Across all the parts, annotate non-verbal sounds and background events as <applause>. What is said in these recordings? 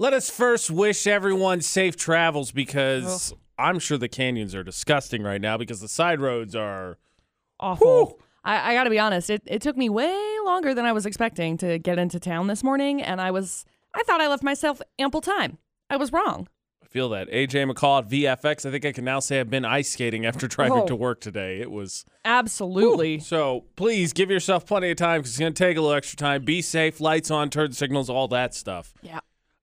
Let us first wish everyone safe travels because I'm sure the canyons are disgusting right now because the side roads are. Awful. Whew. I, I got to be honest. It, it took me way longer than I was expecting to get into town this morning, and I was I thought I left myself ample time. I was wrong. I feel that. AJ McCall at VFX. I think I can now say I've been ice skating after <laughs> driving Oh. to work today. It was. Absolutely. So please give yourself plenty of time because it's going to take a little extra time. Be safe, lights on, turn signals, all that stuff. Yeah.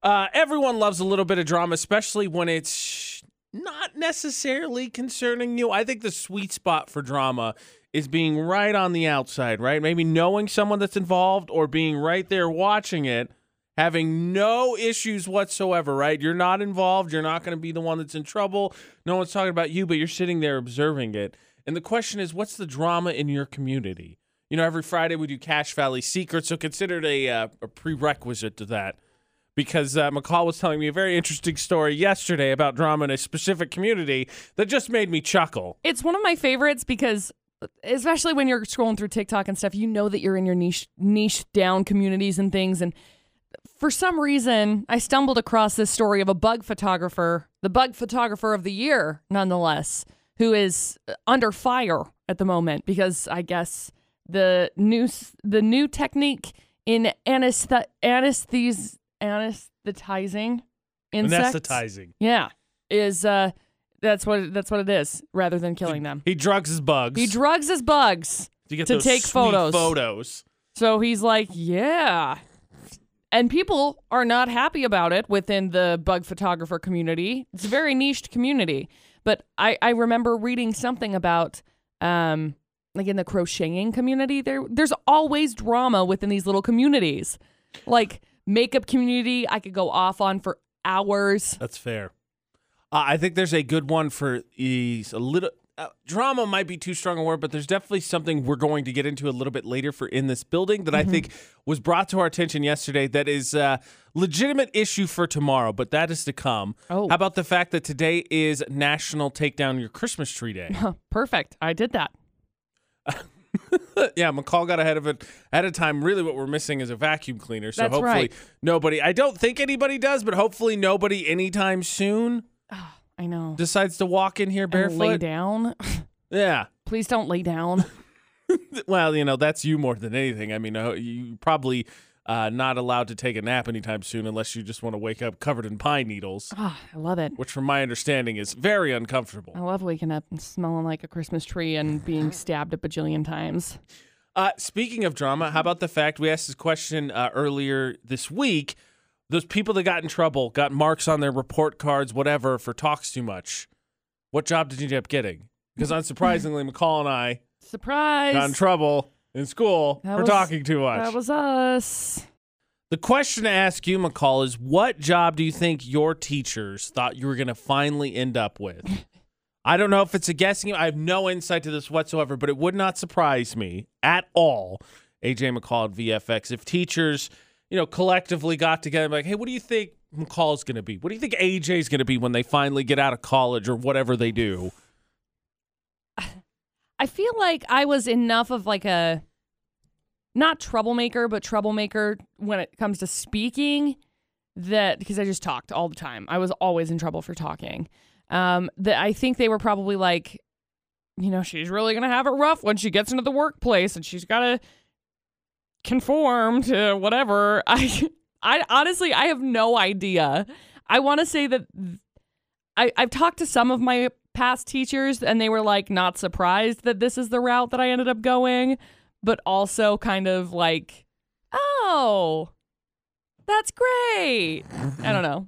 Uh, everyone loves a little bit of drama, especially when it's not necessarily concerning you. I think the sweet spot for drama is being right on the outside, right? Maybe knowing someone that's involved or being right there watching it, having no issues whatsoever, right? You're not involved. You're not going to be the one that's in trouble. No one's talking about you, but you're sitting there observing it. And the question is, what's the drama in your community? You know, every Friday we do Cache Valley Secrets, so consider it a, uh, a prerequisite to that because uh, McCall was telling me a very interesting story yesterday about drama in a specific community that just made me chuckle. It's one of my favorites because especially when you're scrolling through TikTok and stuff, you know that you're in your niche niche down communities and things and for some reason, I stumbled across this story of a bug photographer, the bug photographer of the year, nonetheless, who is uh, under fire at the moment because I guess the new the new technique in anesthes- anesthetizing insects, Anesthetizing. yeah, is uh that's what that's what it is rather than killing them. He drugs his bugs. He drugs his bugs. to get to those take sweet photos. Photos. So he's like, yeah. And people are not happy about it within the bug photographer community. It's a very niched community. But I, I remember reading something about um like in the crocheting community, there there's always drama within these little communities. Like makeup community, I could go off on for hours. That's fair. Uh, I think there's a good one for is a little uh, drama might be too strong a word, but there's definitely something we're going to get into a little bit later for in this building that Mm-hmm. I think was brought to our attention yesterday. That is a legitimate issue for tomorrow, but that is to come. Oh. How about the fact that today is National Take Down Your Christmas Tree Day? <laughs> Perfect. I did that. <laughs> <laughs> yeah, McCall got ahead of it ahead of time. Really, what we're missing is a vacuum cleaner. So That's hopefully, right. nobody. I don't think anybody does, but hopefully, nobody anytime soon I know. decides to walk in here And lay barefoot. down. <laughs> Yeah. Please don't lay down. <laughs> Well, you know, that's you more than anything. I mean, uh, you probably uh, not allowed to take a nap anytime soon unless you just want to wake up covered in pine needles, Ah, I love it. which, from my understanding, is very uncomfortable. I love waking up and smelling like a Christmas tree and being stabbed a bajillion times. Uh, speaking of drama, how about the fact we asked this question uh, earlier this week? Those people that got in trouble, got marks on their report cards, whatever, for talks too much. What job did you end up getting? Because <laughs> unsurprisingly, McCall and I Surprise! got in trouble in school That for was- talking too much. That was us. The question to ask you, McCall, is what job do you think your teachers thought you were going to finally end up with? <laughs> I don't know if it's a guessing. game. I have no insight to this whatsoever, but it would not surprise me at all, AJ McCall at VFX, if teachers, you know, collectively got together and be like, hey, what do you think McCall's going to be? What do you think AJ's going to be when they finally get out of college or whatever they do? I feel like I was enough of like a not troublemaker, but troublemaker when it comes to speaking that because I just talked all the time. I was always in trouble for talking. Um, that I think they were probably like, you know, she's really gonna have it rough when she gets into the workplace and she's gotta conform to whatever. <laughs> I I honestly I have no idea. I want to say that I, I've talked to some of my past teachers and they were like not surprised that this is the route that I ended up going, but also kind of like, oh, that's great. I don't know.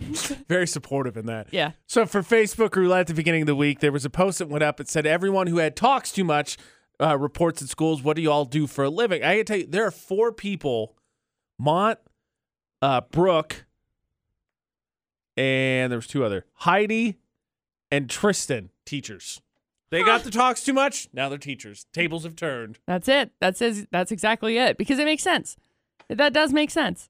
<laughs> Very supportive in that. Yeah. So for Facebook Roulette at the beginning of the week, there was a post that went up that said everyone who had talks too much uh, reports at schools. What do you all do for a living? I can tell you, there are four people: Mont, uh, Brooke, and there was two other Heidi and Tristan, teachers. They got the talks too much. Now they're teachers. Tables have turned. That's it. That's it. That's exactly it because it makes sense. That does make sense.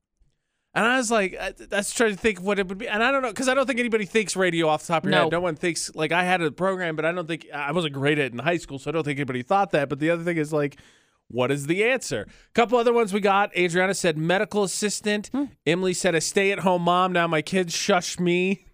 And I was like, I- that's trying to think what it would be. And I don't know, because I don't think anybody thinks radio off the top of your No. head. No one thinks, like, I had a program, but I don't think, I wasn't great at it in high school, so I don't think anybody thought that. But the other thing is, like, What is the answer? A couple other ones we got. Adriana said medical assistant. Hmm. Emily said a stay at home mom. Now my kids shush me.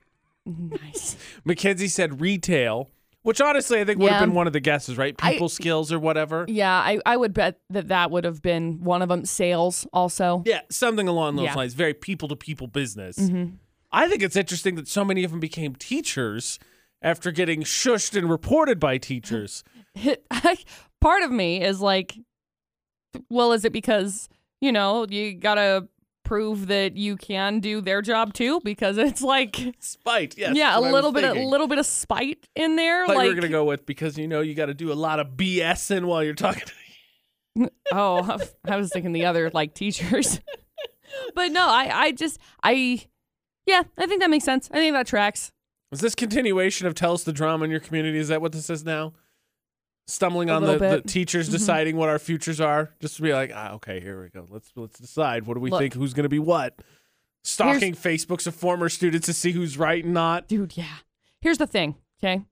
Nice. <laughs> Mackenzie said retail, which honestly I think would have Yeah. been one of the guesses, right? I- People skills or whatever. Yeah, I, I would bet that that would have been one of them. Sales also. Yeah, something along those Yeah. lines. Very people to people business. Mhm. I think it's interesting that so many of them became teachers after getting shushed and reported by teachers. <laughs> Part of me is like, well, is it because, you know, you got to prove that you can do their job too? Because it's like, Spite, yes. yeah, a little bit, a little bit of spite in there. Thought you like, were gonna go with because you know you got to do a lot of BSing while you're talking. <laughs> oh, I was thinking the other like teachers. <laughs> but no, I, I just, I, yeah, I think that makes sense. I think that tracks. Is this continuation of tell us the drama in your community? Is that what this is now? Stumbling on the, the teachers Mhm. deciding what our futures are, just to be like, ah, okay, here we go. Let's let's decide. What do we Look. think? Who's gonna be what? Stalking Facebooks of former students to see who's right and not. Dude, yeah. Here's the thing, okay?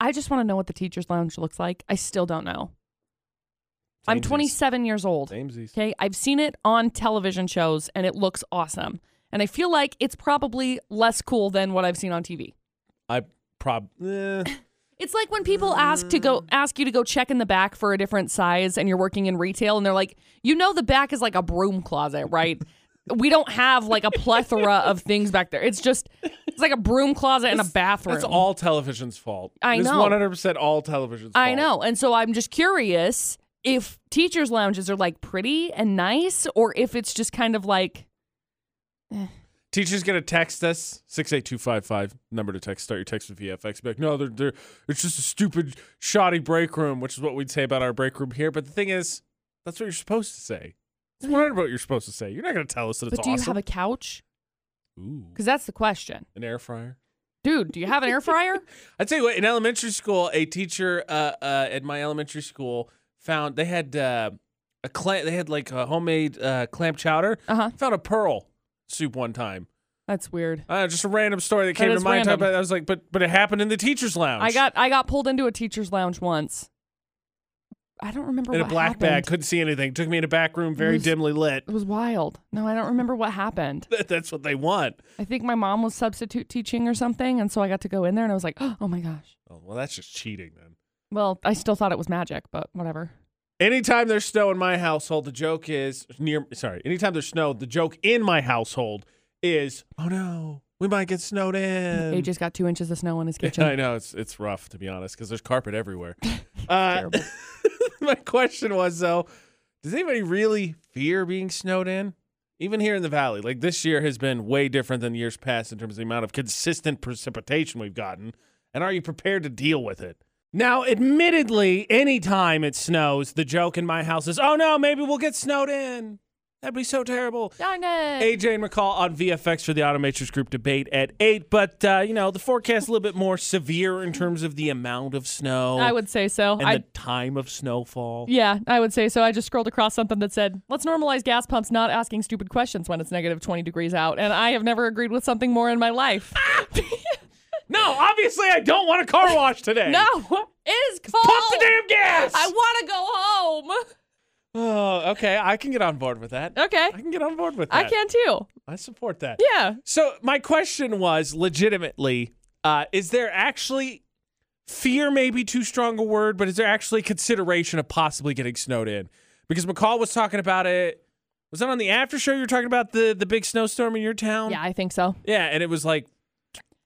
I just want to know what the teacher's lounge looks like. I still don't know. I'm 27 years old. Samesies. Okay, I've seen it on television shows and it looks awesome. And I feel like it's probably less cool than what I've seen on TV. I prob. Eh. It's like when people ask to go mm. ask you to go check in the back for a different size and you're working in retail and they're like, "You know the back is like a broom closet, right?" <laughs> we don't have like a plethora of things back there. It's just it's like a broom closet and a bathroom. That's all television's fault. I It's know. 100% all television's fault. I know. And so I'm just curious if teachers' lounges are like pretty and nice or if it's just kind of like eh. Teacher's gonna text us six eight two five five number to text. Start your text with VFX. Be like, no, they're, they're it's just a stupid shoddy break room, which is what we'd say about our break room here. But the thing is, that's what you're supposed to say. Hundred what you're supposed to say. You're not gonna tell us that it's but do you have a couch? Ooh, Cuz that's the question. an air fryer. Dude, do you have an air fryer? <laughs> I tell you what, in elementary school, a teacher uh, uh, at my elementary school found they had uh, a clam. They had like a homemade uh, clam chowder. Uh-huh. Found a pearl soup one time. That's weird. Uh, just a random story that came to mind. random. I was like, but but it happened in the teachers' lounge. I got I got pulled into a teacher's lounge once. I don't remember in a black bag. Couldn't see anything. Took me in a back room, very was- dimly lit. It was wild. No, I don't remember what happened. <laughs> That's what they want. I think my mom was substitute teaching or something, and so I got to go in there and I was like, <gasps> oh my gosh. Oh, well, that's just cheating then. Well, I still thought it was magic, but whatever. Anytime there's snow in my household, the joke is near. Sorry, anytime there's snow, the joke in my household is, oh no, we might get snowed in. He just got two inches of snow in his kitchen. <laughs> I know it's it's rough to be honest because there's carpet everywhere. <laughs> uh, <laughs> my question was though, does anybody really fear being snowed in? Even here in the valley, like this year has been way different than years past in terms of the amount of consistent precipitation we've gotten. And are you prepared to deal with it? Now, admittedly, anytime it snows, the joke in my house is, oh no, maybe we'll get snowed in. That'd be so terrible. Darn it. AJ and McCall on VFX for the Automatrix Group debate at 8. But, uh, you know, the forecast a little bit more severe in terms of the amount of snow I would say so. and I the time of snowfall. yeah, I would say so. I just scrolled across something that said, "Let's normalize gas pumps not asking stupid questions when it's negative 20 degrees out." And I have never agreed with something more in my life. <laughs> No, obviously I don't want a car wash today. no, it is cold. Pump the damn gas! I want to go home. oh, okay. I can get on board with that. Okay. I can get on board with that. I can too. I support that. Yeah. So my question was legitimately, uh, is there actually fear maybe too strong a word, but is there actually consideration of possibly getting snowed in? Because McCall was talking about it. Was that on the after show you were talking about the the big snowstorm in your town? Yeah, I think so. Yeah, and it was like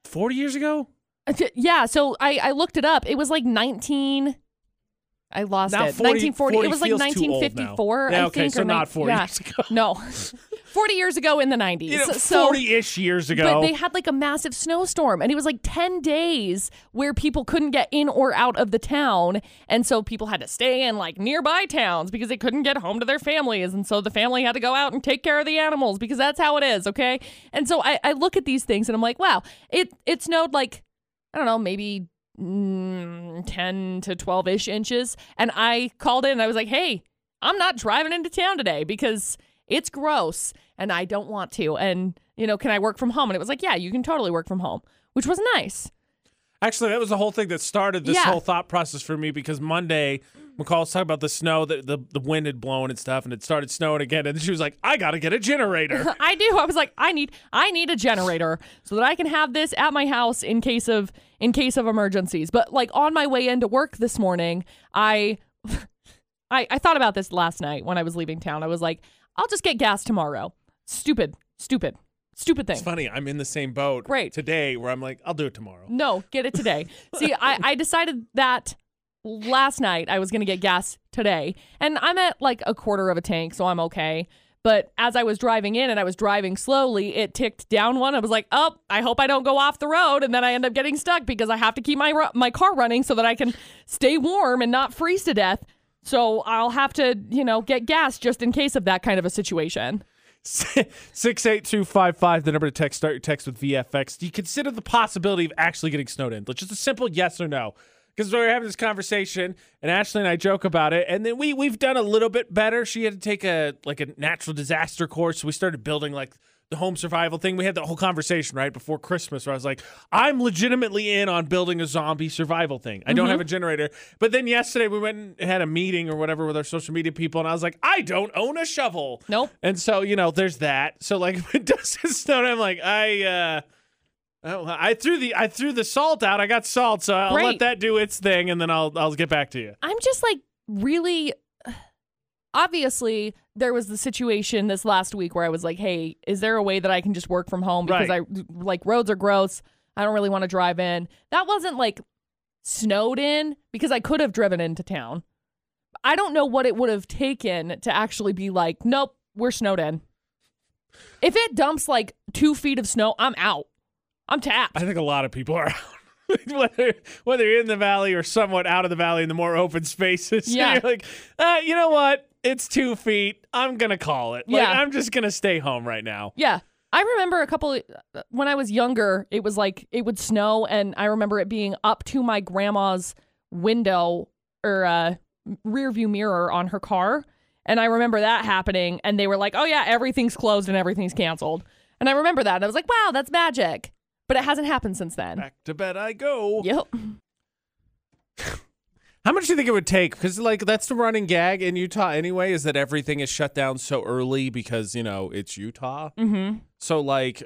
40 years ago? Uh, Yeah, so I, I looked it up. It was like 19. I lost Now it. 40 1940. 40 It was like feels too old now. 1954. Yeah, I okay, think, so or not nine- 40 yeah. years ago. No, <laughs> 40 years ago in the 90s. You know, 40-ish years ago. but they had like a massive snowstorm, and it was like 10 days where people couldn't get in or out of the town, and so people had to stay in like nearby towns because they couldn't get home to their families, and so the family had to go out and take care of the animals because that's how it is, okay? And so I, I look at these things and I'm like, wow, it it snowed like I don't know, maybe mm, 10 to 12 ish inches. And I called in and I was like, hey, I'm not driving into town today because it's gross and I don't want to. And, you know, can I work from home? And it was like, yeah, you can totally work from home, which was nice. Actually, that was the whole thing that started this Yeah. whole thought process for me because Monday, McCall was talking about the snow, that the, the wind had blown and stuff, and it started snowing again. And she was like, I got to get a generator. <laughs> I do. I was like, I need I need a generator so that I can have this at my house in case of in case of emergencies. But like on my way into work this morning, I <laughs> I, I thought about this last night when I was leaving town. I was like, I'll just get gas tomorrow. Stupid, stupid, stupid thing. it's funny. I'm in the same boat Great. today where I'm like, I'll do it tomorrow. No, get it today. <laughs> See, I, I decided that last night I was going to get gas today. And I'm at like a quarter of a tank, so I'm okay. But as I was driving in and I was driving slowly, it ticked down one. I was like, "Oh, I hope I don't go off the road." And then I end up getting stuck because I have to keep my my car running so that I can stay warm and not freeze to death. So I'll have to, you know, get gas just in case of that kind of a situation. 68255, the number to text. Start your text with VFX. Do you consider the possibility of actually getting snowed in? Just a simple yes or no. Because we were having this conversation, and Ashley and I joke about it, and then we we've done a little bit better. She had to take a like a natural disaster course, so we started building like the home survival thing. We had the whole conversation right before Christmas, where I was like, I'm legitimately in on building a zombie survival thing. I don't have a generator, but then yesterday we went and had a meeting or whatever with our social media people, and I was like, I don't own a shovel. Nope. And so, you know, there's that. So like <laughs> it doesn't snow, I'm like, I uh oh, I threw the I threw the salt out. I got salt, so I'll let that do its thing and then I'll I'll get back to you. I'm just like really obviously there was the situation this last week where I was like, "Hey, is there a way that I can just work from home because Right. I like roads are gross. I don't really want to drive in." That wasn't like snowed in because I could have driven into town. I don't know what it would have taken to actually be like, "Nope, we're snowed in." If it dumps like 2 feet of snow, I'm out. I'm tapped. I think a lot of people are out. <laughs> whether whether you're in the valley or somewhat out of the valley in the more open spaces. <laughs> Yeah. You're like, uh, you know what? It's two feet. I'm gonna call it. Like, Yeah. I'm just gonna stay home right now. Yeah. I remember a couple when I was younger, it was like it would snow and I remember it being up to my grandma's window or uh rear view mirror on her car. And I remember that happening and they were like, "Oh yeah, everything's closed and everything's canceled." And I remember that. And I was like, "Wow, that's magic." But it hasn't happened since then. Back to bed I go. Yep. <laughs> How much do you think it would take? Because like that's the running gag in Utah anyway, is that everything is shut down so early because you know it's Utah. Mhm. So like,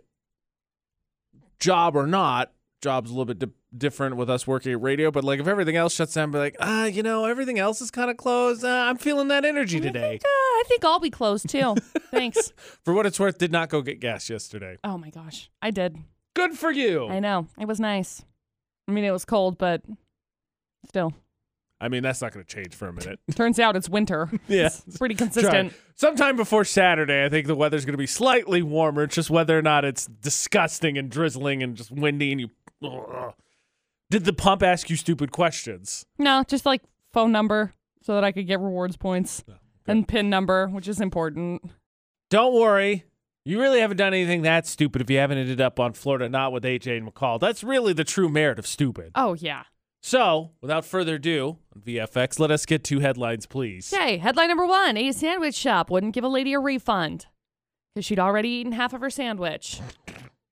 job or not, job's a little bit di- different with us working at radio. But like, if everything else shuts down, be like, ah, you know, everything else is kind of closed. Uh, I'm feeling that energy today. Uh, I think I'll be closed too. <laughs> Thanks. For what it's worth, did not go get gas yesterday. Oh my gosh. I did. Good for you. I know. It was nice. I mean, it was cold, but still. I mean, that's not going to change for a minute. <laughs> Turns out it's winter. <laughs> Yeah. It's pretty consistent. Try. Sometime before Saturday, I think the weather's going to be slightly warmer. It's just whether or not it's disgusting and drizzling and just windy and you. Ugh. <sniffs> Did the pump ask you stupid questions? No, just like phone number so that I could get rewards points oh, and pin number, which is important. Don't worry. You really haven't done anything that stupid if you haven't ended up on Florida Not with AJ and McCall. That's really the true merit of stupid. Oh, yeah. So, without further ado, on VFX, let us get two headlines, please. Okay, headline number one A sandwich shop wouldn't give a lady a refund because she'd already eaten half of her sandwich.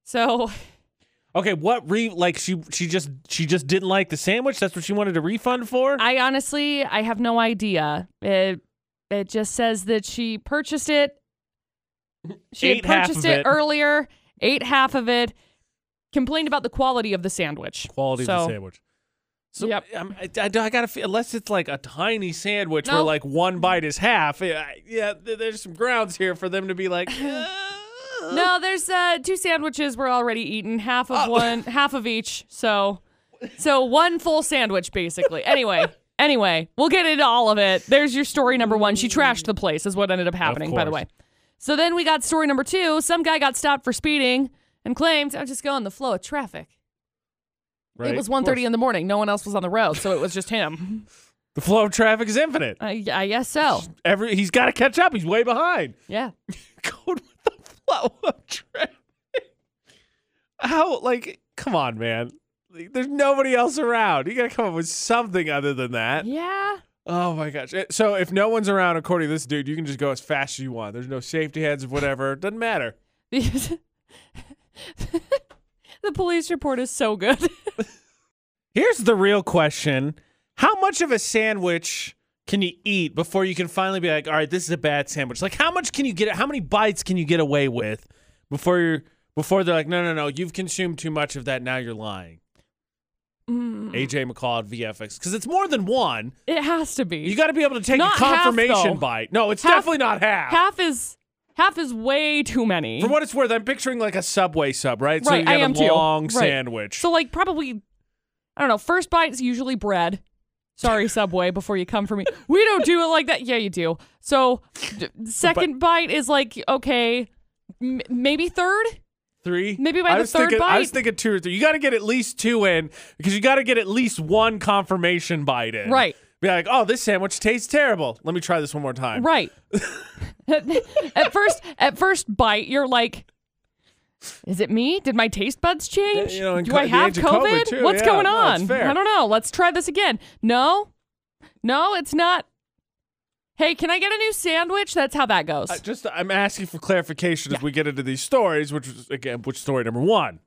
So, <laughs> Okay, what re like she she just she just didn't like the sandwich? That's what she wanted a refund for? I honestly, I have no idea. It, it just says that she purchased it. She had purchased it it. earlier, ate half of it, complained about the quality of the sandwich. Quality So- of the sandwich. So Yep. um, I, I, I gotta feel unless it's like a tiny sandwich where like one bite is half. Yeah, yeah, there's some grounds here for them to be like. <laughs> "Uh." No, there's uh, two sandwiches were already eaten, half of Oh. one, <laughs> half of each. So, so one full sandwich basically. Anyway, <laughs> anyway, we'll get into all of it. There's your story number one. She trashed the place, is what ended up happening. By the way. So then we got story number two. Some guy got stopped for speeding and claimed, "I'm just going the flow of traffic." Right? It was Of 1.30 in the morning. No one else was on the road, so it was just him. <laughs> The flow of traffic is infinite. I, I guess so. Every he's got to catch up. He's way behind. Yeah. <laughs> Going with the flow of traffic. How like? Come on, man. Like, There's nobody else around. You got to come up with something other than that. Yeah. Oh my gosh. Eh, So if no one's around, according to this dude, you can just go as fast as you want. There's no safety heads or whatever. Doesn't matter. <laughs> the police report is so good. <laughs> Here's the real question: How much of a sandwich can you eat before you can finally be like, all right, this is a bad sandwich? Like, how much can you get? How many bites can you get away with before you're before they're like, no, no, no, you've consumed too much of that. Now you're lying. Mm, AJ McCall at VFX because it's more than one. it has to be. You got to be able to take Not a confirmation though. bite. No, it's Half- definitely not half. half is half is way too many. For what it's worth, I'm picturing like a Subway sub, right? so Right, you get I am a too. long Right. sandwich. So like probably I don't know, first bite is usually bread. Sorry, <laughs> Subway, before you come for me. We don't do it like that. Yeah, you do. So d- second bite is like okay, m- maybe third? Three. Maybe by I the was third thinking, I was bite? thinking two or three. You got to get at least two in because you got to get at least one confirmation bite in. Right. Be like, oh, this sandwich tastes terrible. Let me try this one more time. Right. <laughs> at first at first bite, you're like is it me? Did my taste buds change? you know, Do co- I have COVID, COVID? too. What's Yeah, going no, on? I don't know. Let's try this again. No. No, it's not. Hey, can I get a new sandwich? That's how that goes. I just I'm asking for clarification as we get into these stories, which is again, which story number one?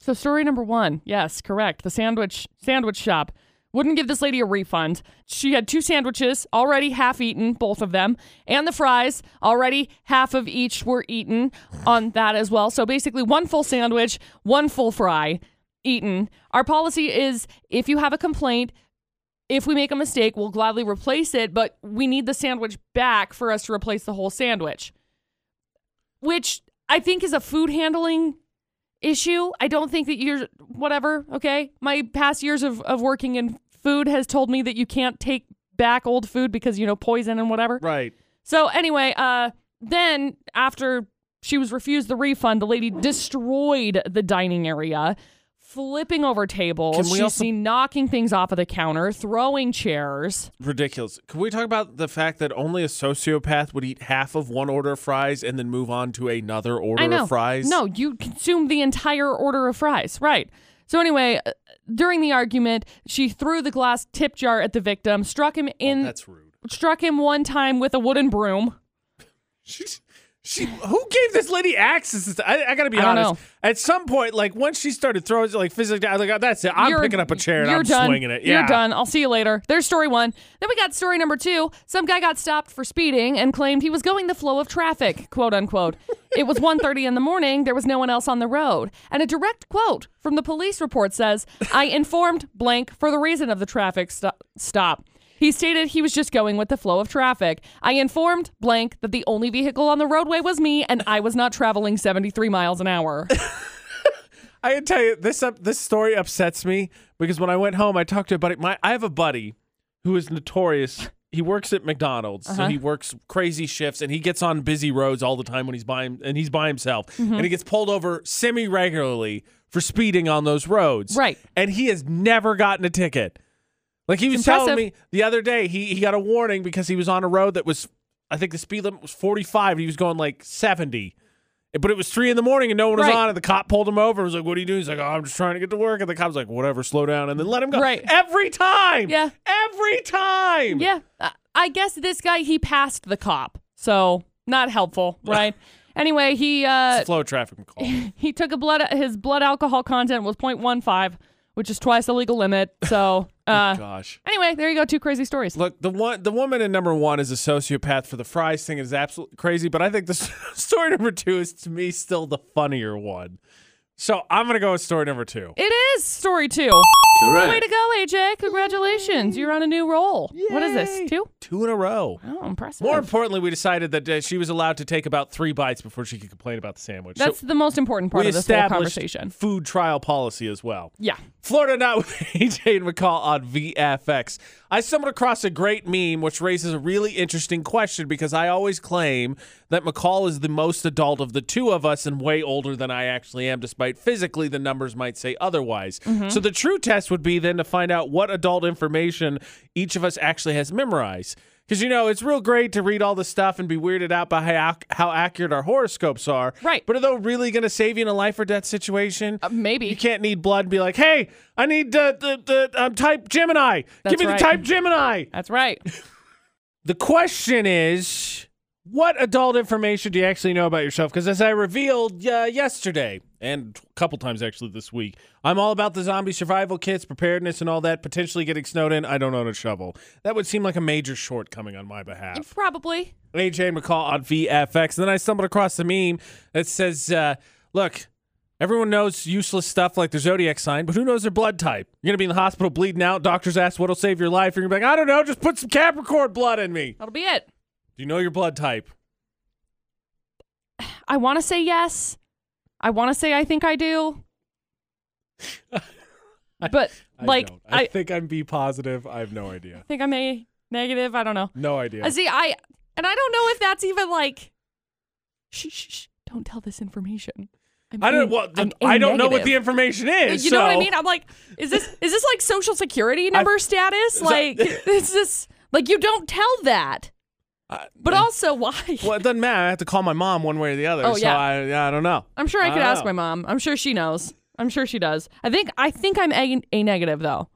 So story number one, yes, correct. The sandwich sandwich shop wouldn't give this lady a refund. She had two sandwiches already half eaten, both of them, and the fries already half of each were eaten on that as well. So basically, one full sandwich, one full fry eaten. Our policy is if you have a complaint. If we make a mistake, we'll gladly replace it, but we need the sandwich back for us to replace the whole sandwich. Which I think is a food handling issue. I don't think that you're whatever, okay? My past years of, of working in food has told me that you can't take back old food because, you know, poison and whatever. Right. So anyway, uh then after she was refused the refund, the lady destroyed the dining area, flipping over tables. Can we She's also- seen knocking things off of the counter, throwing chairs. Ridiculous. Can we talk about the fact that only a sociopath would eat half of one order of fries and then move on to another order I know. of fries? No, you consumed the entire order of fries. Right. So anyway, uh, during the argument, she threw the glass tip jar at the victim, struck him Oh, in that's rude. struck him one time with a wooden broom. <laughs> She's she who gave this lady access to I, I gotta be I honest. know. At some point, like once she started throwing like physically down, like oh, that's it. I'm You're- picking up a chair and I'm done. swinging it. Yeah. You're done. I'll see you later. There's story one. Then we got story number two. Some guy got stopped for speeding and claimed he was going the flow of traffic, quote unquote. it was 1.30 in the morning. There was no one else on the road. And a direct quote from the police report says, I informed blank for the reason of the traffic sto- stop. He stated he was just going with the flow of traffic. I informed blank that the only vehicle on the roadway was me and I was not traveling 73 miles an hour. <laughs> I can tell you this up this story upsets me because when I went home, I talked to a buddy. My I have a buddy who is notorious. He works at McDonald's, so Uh-huh. he works crazy shifts, and he gets on busy roads all the time when he's by him, and he's by himself, Mm-hmm. and he gets pulled over semi regularly for speeding on those roads. Right. and he has never gotten a ticket. Like he was telling me the other day, he he got a warning because he was on a road that was, I think the speed limit was forty five. and He was going like seventy. But it was three in the morning and no one was Right. on, and the cop pulled him over. and was like, "What are you doing?" He's like, "Oh, I'm just trying to get to work." And the cop's like, "Whatever, slow down," and then let him go. Right. every time. Yeah. every time. Yeah. I- I guess this guy, he passed the cop. So not helpful, <laughs> right? anyway, he uh, of traffic call. <laughs> he took a blood his blood alcohol content was 0.15, which is twice the legal limit. So <laughs> uh, Gosh. anyway, there you go. Two crazy stories. Look, the one, the woman in number one is a sociopath for the fries thing is absolutely crazy, but I think the <laughs> story number two is to me still the funnier one. So I'm gonna go with story number two. It is story two. Correct. Way to go, AJ! Congratulations, you're on a new role. What is this? Two? Two in a row. Oh, impressive. More importantly, we decided that uh, she was allowed to take about three bites before she could complain about the sandwich. That's so the most important part of this whole conversation. food trial policy as well. Yeah. Florida Not with <laughs> AJ and McCall on VFX. I stumbled across a great meme which raises a really interesting question because I always claim that McCall is the most adult of the two of us and way older than I actually am, despite physically the numbers might say otherwise. So the true test would be then to find out what adult information each of us actually has memorized. Because, you know, it's real great to read all the stuff and be weirded out by how, how accurate our horoscopes are. Right. But are they really going to save you in a life or death situation? Uh, maybe. You can't need blood and be like, hey, I need uh, the, the um, type Gemini. That's Give me right. the type Gemini. That's right. <laughs> The question is, what adult information do you actually know about yourself? Because as I revealed uh, yesterday, and a couple times actually this week. I'm all about the zombie survival kits, preparedness, and all that. Potentially getting snowed in. I don't own a shovel. That would seem like a major shortcoming on my behalf. Probably. AJ McCall on VFX. And then I stumbled across a meme that says, uh, look, everyone knows useless stuff like the zodiac sign, but who knows their blood type? You're going to be in the hospital bleeding out. Doctors ask what'll save your life. You're going to be like, I don't know, just put some Capricorn blood in me. That'll be it. Do you know your blood type? I want to say yes. I want to say I think I do. <laughs> But I like. I, I, think I'm B positive. I have no idea. I think I'm a negative. I don't know. No idea. I see. I and I don't know if that's even like. Shh, shh, shh. Don't tell this information. I'm I don't. A- Well, I'm I don't know what the information uh, is. You know what I mean? I'm like, is this is this like social security number status? so- <laughs> Like, is this like you don't tell that? But also, why? well, it doesn't matter. I have to call my mom one way or the other. Oh, so yeah. I, yeah, I don't know. I'm sure I I could ask know. my mom. I'm sure she knows. I'm sure she does. I think I think I'm a, a negative though.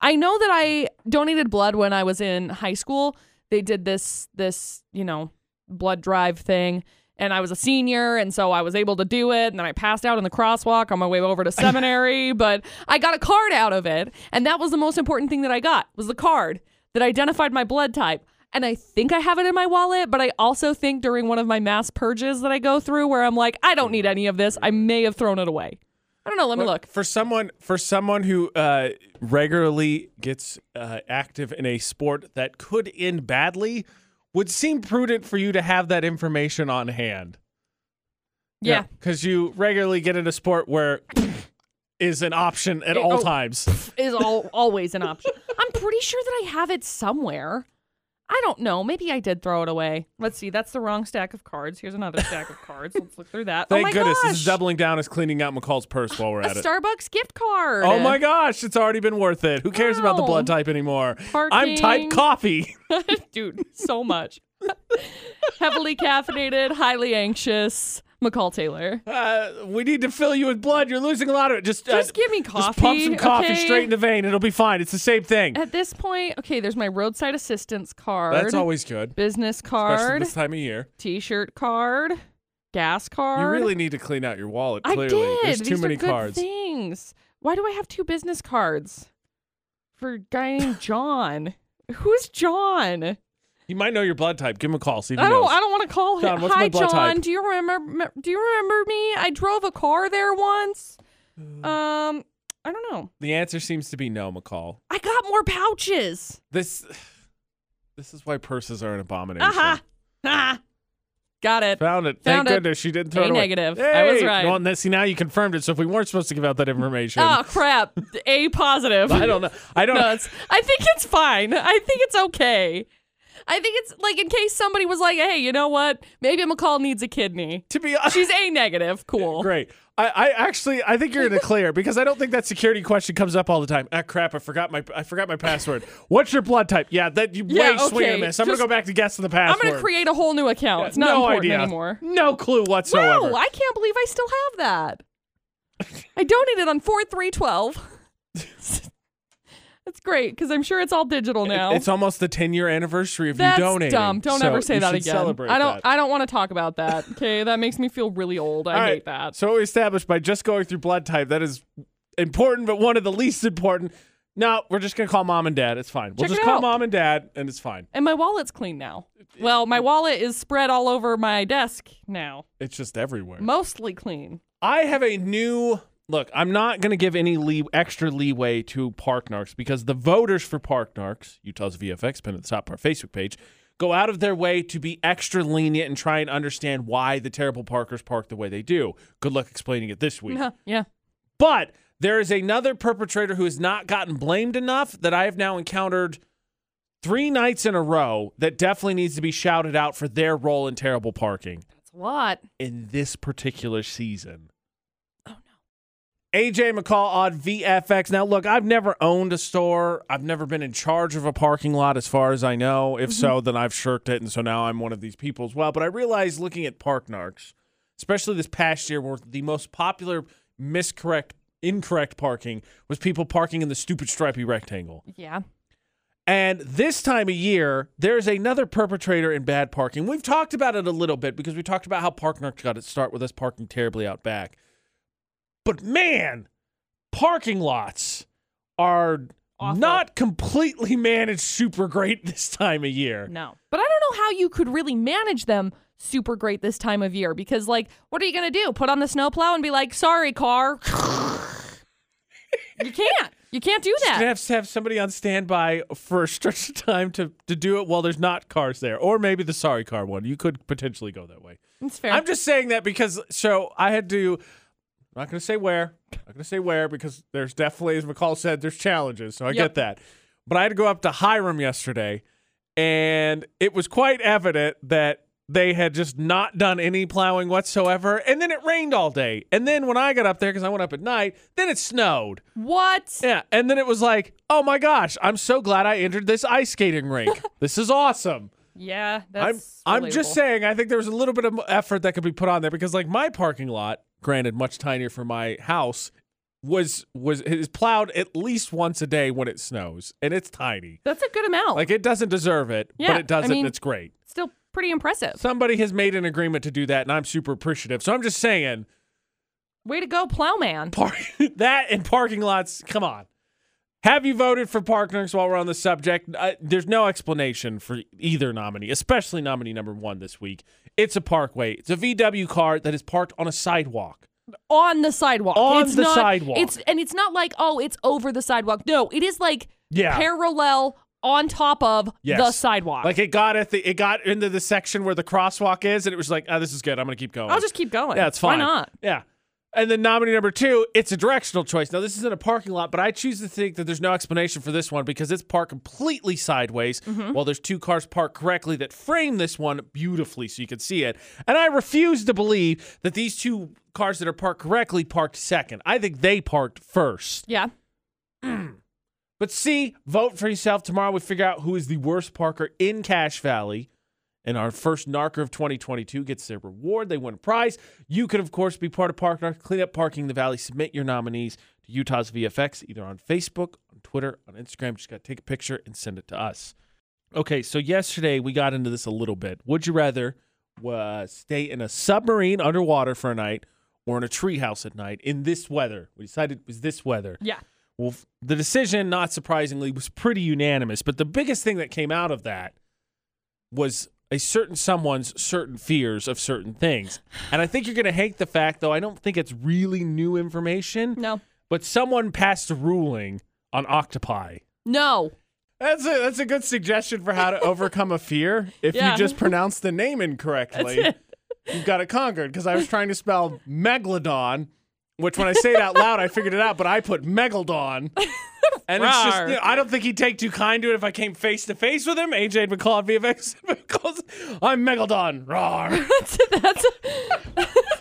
I know that I donated blood when I was in high school. They did this this, you know, blood drive thing and I was a senior and so I was able to do it and then I passed out in the crosswalk on my way over to <laughs> seminary, but I got a card out of it and that was the most important thing that I got was the card that identified my blood type. And I think I have it in my wallet, but I also think during one of my mass purges that I go through where I'm like, I don't need any of this, I may have thrown it away. I don't know, let me look. For someone for someone who uh, regularly gets uh, active in a sport that could end badly, would seem prudent for you to have that information on hand. Yeah. because you regularly get in a sport where is an option at Eh, all oh. times. Is all, always an option. I'm pretty sure that I have it somewhere. I don't know. Maybe I did throw it away. Let's see. That's the wrong stack of cards. Here's another stack of cards. Let's look through that. Oh Thank oh my goodness gosh. this is doubling down as cleaning out McCall's purse while we're a at it. Starbucks gift card. Oh my gosh, it's already been worth it. Who cares about the blood type anymore? I'm type coffee. <laughs> <laughs> Dude, so much. <laughs> Heavily caffeinated, highly anxious. McCall Taylor. Uh, we need to fill you with blood. You're losing a lot of it. Just, uh, Just give me coffee. Just pump some coffee okay? straight in the vein. It'll be fine. It's the same thing. At this point, okay, there's my roadside assistance card. That's always good, business especially card, this time of year. t-shirt card, gas card. You really need to clean out your wallet. I Clearly, did. there's too These many are good cards. things. Why do I have two business cards for a guy named <laughs> John? Who's John? You might know your blood type. Give him a call. See if he I don't. knows. I don't want to call John, him. what's Hi, my blood John. type? Do you remember? Do you remember me? I drove a car there once. Um, I don't know. The answer seems to be no, McCall. I got more pouches. This, <sighs> this is why purses are an abomination. Aha. Ah. Got it. Found it. Found Thank it. goodness she didn't throw A it away. negative. I was right. Well, and see now you confirmed it. So if we weren't supposed to give out that information, Oh crap. <laughs> A positive. I don't know. I don't. No, it's, I think it's fine. I think it's okay. I think it's like in case somebody was like, "Hey, you know what? Maybe McCall needs a kidney." to be honest, She's A negative. Cool. <laughs> Great. I, I actually I think you're in the clear because I don't think that security question comes up all the time. Ah crap, I forgot my I forgot my password. What's your blood type? Yeah, that you Yeah, way swing and okay. miss. I'm Just- gonna go back to guessing the password. I'm gonna create a whole new account. It's not no important idea. anymore. No clue whatsoever. No, I can't believe I still have that. I donated on four three twelve. <laughs> That's great because I'm sure it's all digital now. It's almost the 10 year anniversary of That's you donating. dumb. Don't so ever say you that should again. Celebrate I don't. that. I don't want to talk about that. <laughs> Okay, that makes me feel really old. I All hate that. So we established by just going through blood type that is important, but one of the least important. No, we're just gonna call mom and dad. It's fine. We'll Check just it call out. mom and dad, and it's fine. And my wallet's clean now. Well, my wallet is spread all over my desk now. It's just everywhere. Mostly clean. I have a new look. I'm not going to give any lee- extra leeway to Park Narcs because the voters for Park Narcs, Utah's VFX pin at the top of our Facebook page, go out of their way to be extra lenient and try and understand why the terrible Parkers park the way they do. Good luck explaining it this week. yeah. But there is another perpetrator who has not gotten blamed enough that I have now encountered three nights in a row that definitely needs to be shouted out for their role in terrible parking That's a lot. in this particular season. AJ McCall on VFX. Now, look, I've never owned a store. I've never been in charge of a parking lot, as far as I know. If mm-hmm. so, then I've shirked it, and so now I'm one of these people as well. But I realized looking at Park Narcs, especially this past year, where the most popular miscorrect, incorrect parking was people parking in the stupid stripy rectangle. Yeah. And this time of year, there's another perpetrator in bad parking. We've talked about it a little bit because we talked about how Park Narcs got its start with us parking terribly out back. But man, parking lots are Awful. not completely managed super great this time of year. No. But I don't know how you could really manage them super great this time of year because, like, what are you going to do? Put on the snowplow and be like, sorry, car. you can't. You can't do that. gonna have to have somebody on standby for a stretch of time to, to do it while there's not cars there, or maybe the sorry car one. You could potentially go that way. It's fair. I'm just saying that because so I had to. I'm not going to say where. I'm not going to say where because there's definitely, as McCall said, there's challenges. So I Yep. get that. But I had to go up to Hyrum yesterday, and it was quite evident that they had just not done any plowing whatsoever. And then it rained all day. And then when I got up there, because I went up at night, then it snowed. what? Yeah. And then it was like, oh my gosh, I'm so glad I entered this ice skating rink. <laughs> this is awesome. Yeah, I'm that's I'm just saying I think there was a little bit of effort that could be put on there because like my parking lot, granted much tinier for my house, was was is plowed at least once a day when it snows and it's tiny. That's a good amount. Like it doesn't deserve it, Yeah, but it does I mean- it's great. Still pretty impressive. Somebody has made an agreement to do that and I'm super appreciative. So I'm just saying Way to go, plowman. park <laughs> that and parking lots, come on. Have you voted for partners while we're on the subject? Uh, there's no explanation for either nominee, especially nominee number one this week. It's a parkway. It's a VW car that is parked on a sidewalk. On the sidewalk. On it's the not, sidewalk. It's and it's not like, oh, it's over the sidewalk. No, it is like Yeah. parallel on top of Yes. the sidewalk. Like it got at the it got into the section where the crosswalk is, and it was like, oh, this is good. I'm gonna keep going. I'll just keep going. yeah, it's fine. Why not? Yeah. And then nominee number two, it's a directional choice. Now, this isn't a parking lot, but I choose to think that there's no explanation for this one because it's parked completely sideways Mm-hmm. while there's two cars parked correctly that frame this one beautifully so you can see it. And I refuse to believe that these two cars that are parked correctly parked second. I think they parked first. Yeah. <clears throat> But see, vote for yourself. Tomorrow we figure out who is the worst parker in Cache Valley. And our first narker of 2022 gets their reward. They win a prize. You could, of course, be part of Park Narc, clean up parking in the valley. Submit your nominees to Utah's VFX either on Facebook, on Twitter, on Instagram. Just got to take a picture and send it to us. Okay, so yesterday we got into this a little bit. Would you rather uh, stay in a submarine underwater for a night or in a treehouse at night in this weather? We decided it was this weather. Yeah. Well, the decision, not surprisingly, was pretty unanimous. But the biggest thing that came out of that was a certain someone's certain fears of certain things. And I think you're going to hate the fact, though, I don't think it's really new information, No. but someone passed a ruling on octopi. No. That's a, that's a good suggestion for how to overcome a fear. If Yeah. you just pronounce the name incorrectly, you've got it conquered. Because I was trying to spell megalodon, which when I say it out loud, I figured it out, but I put megalodon. <laughs> And it's just, you know, I don't think he'd take too kind to it if I came face to face with him. AJ McCall VFX I'm Megalodon. Rawr. <laughs> That's <laughs>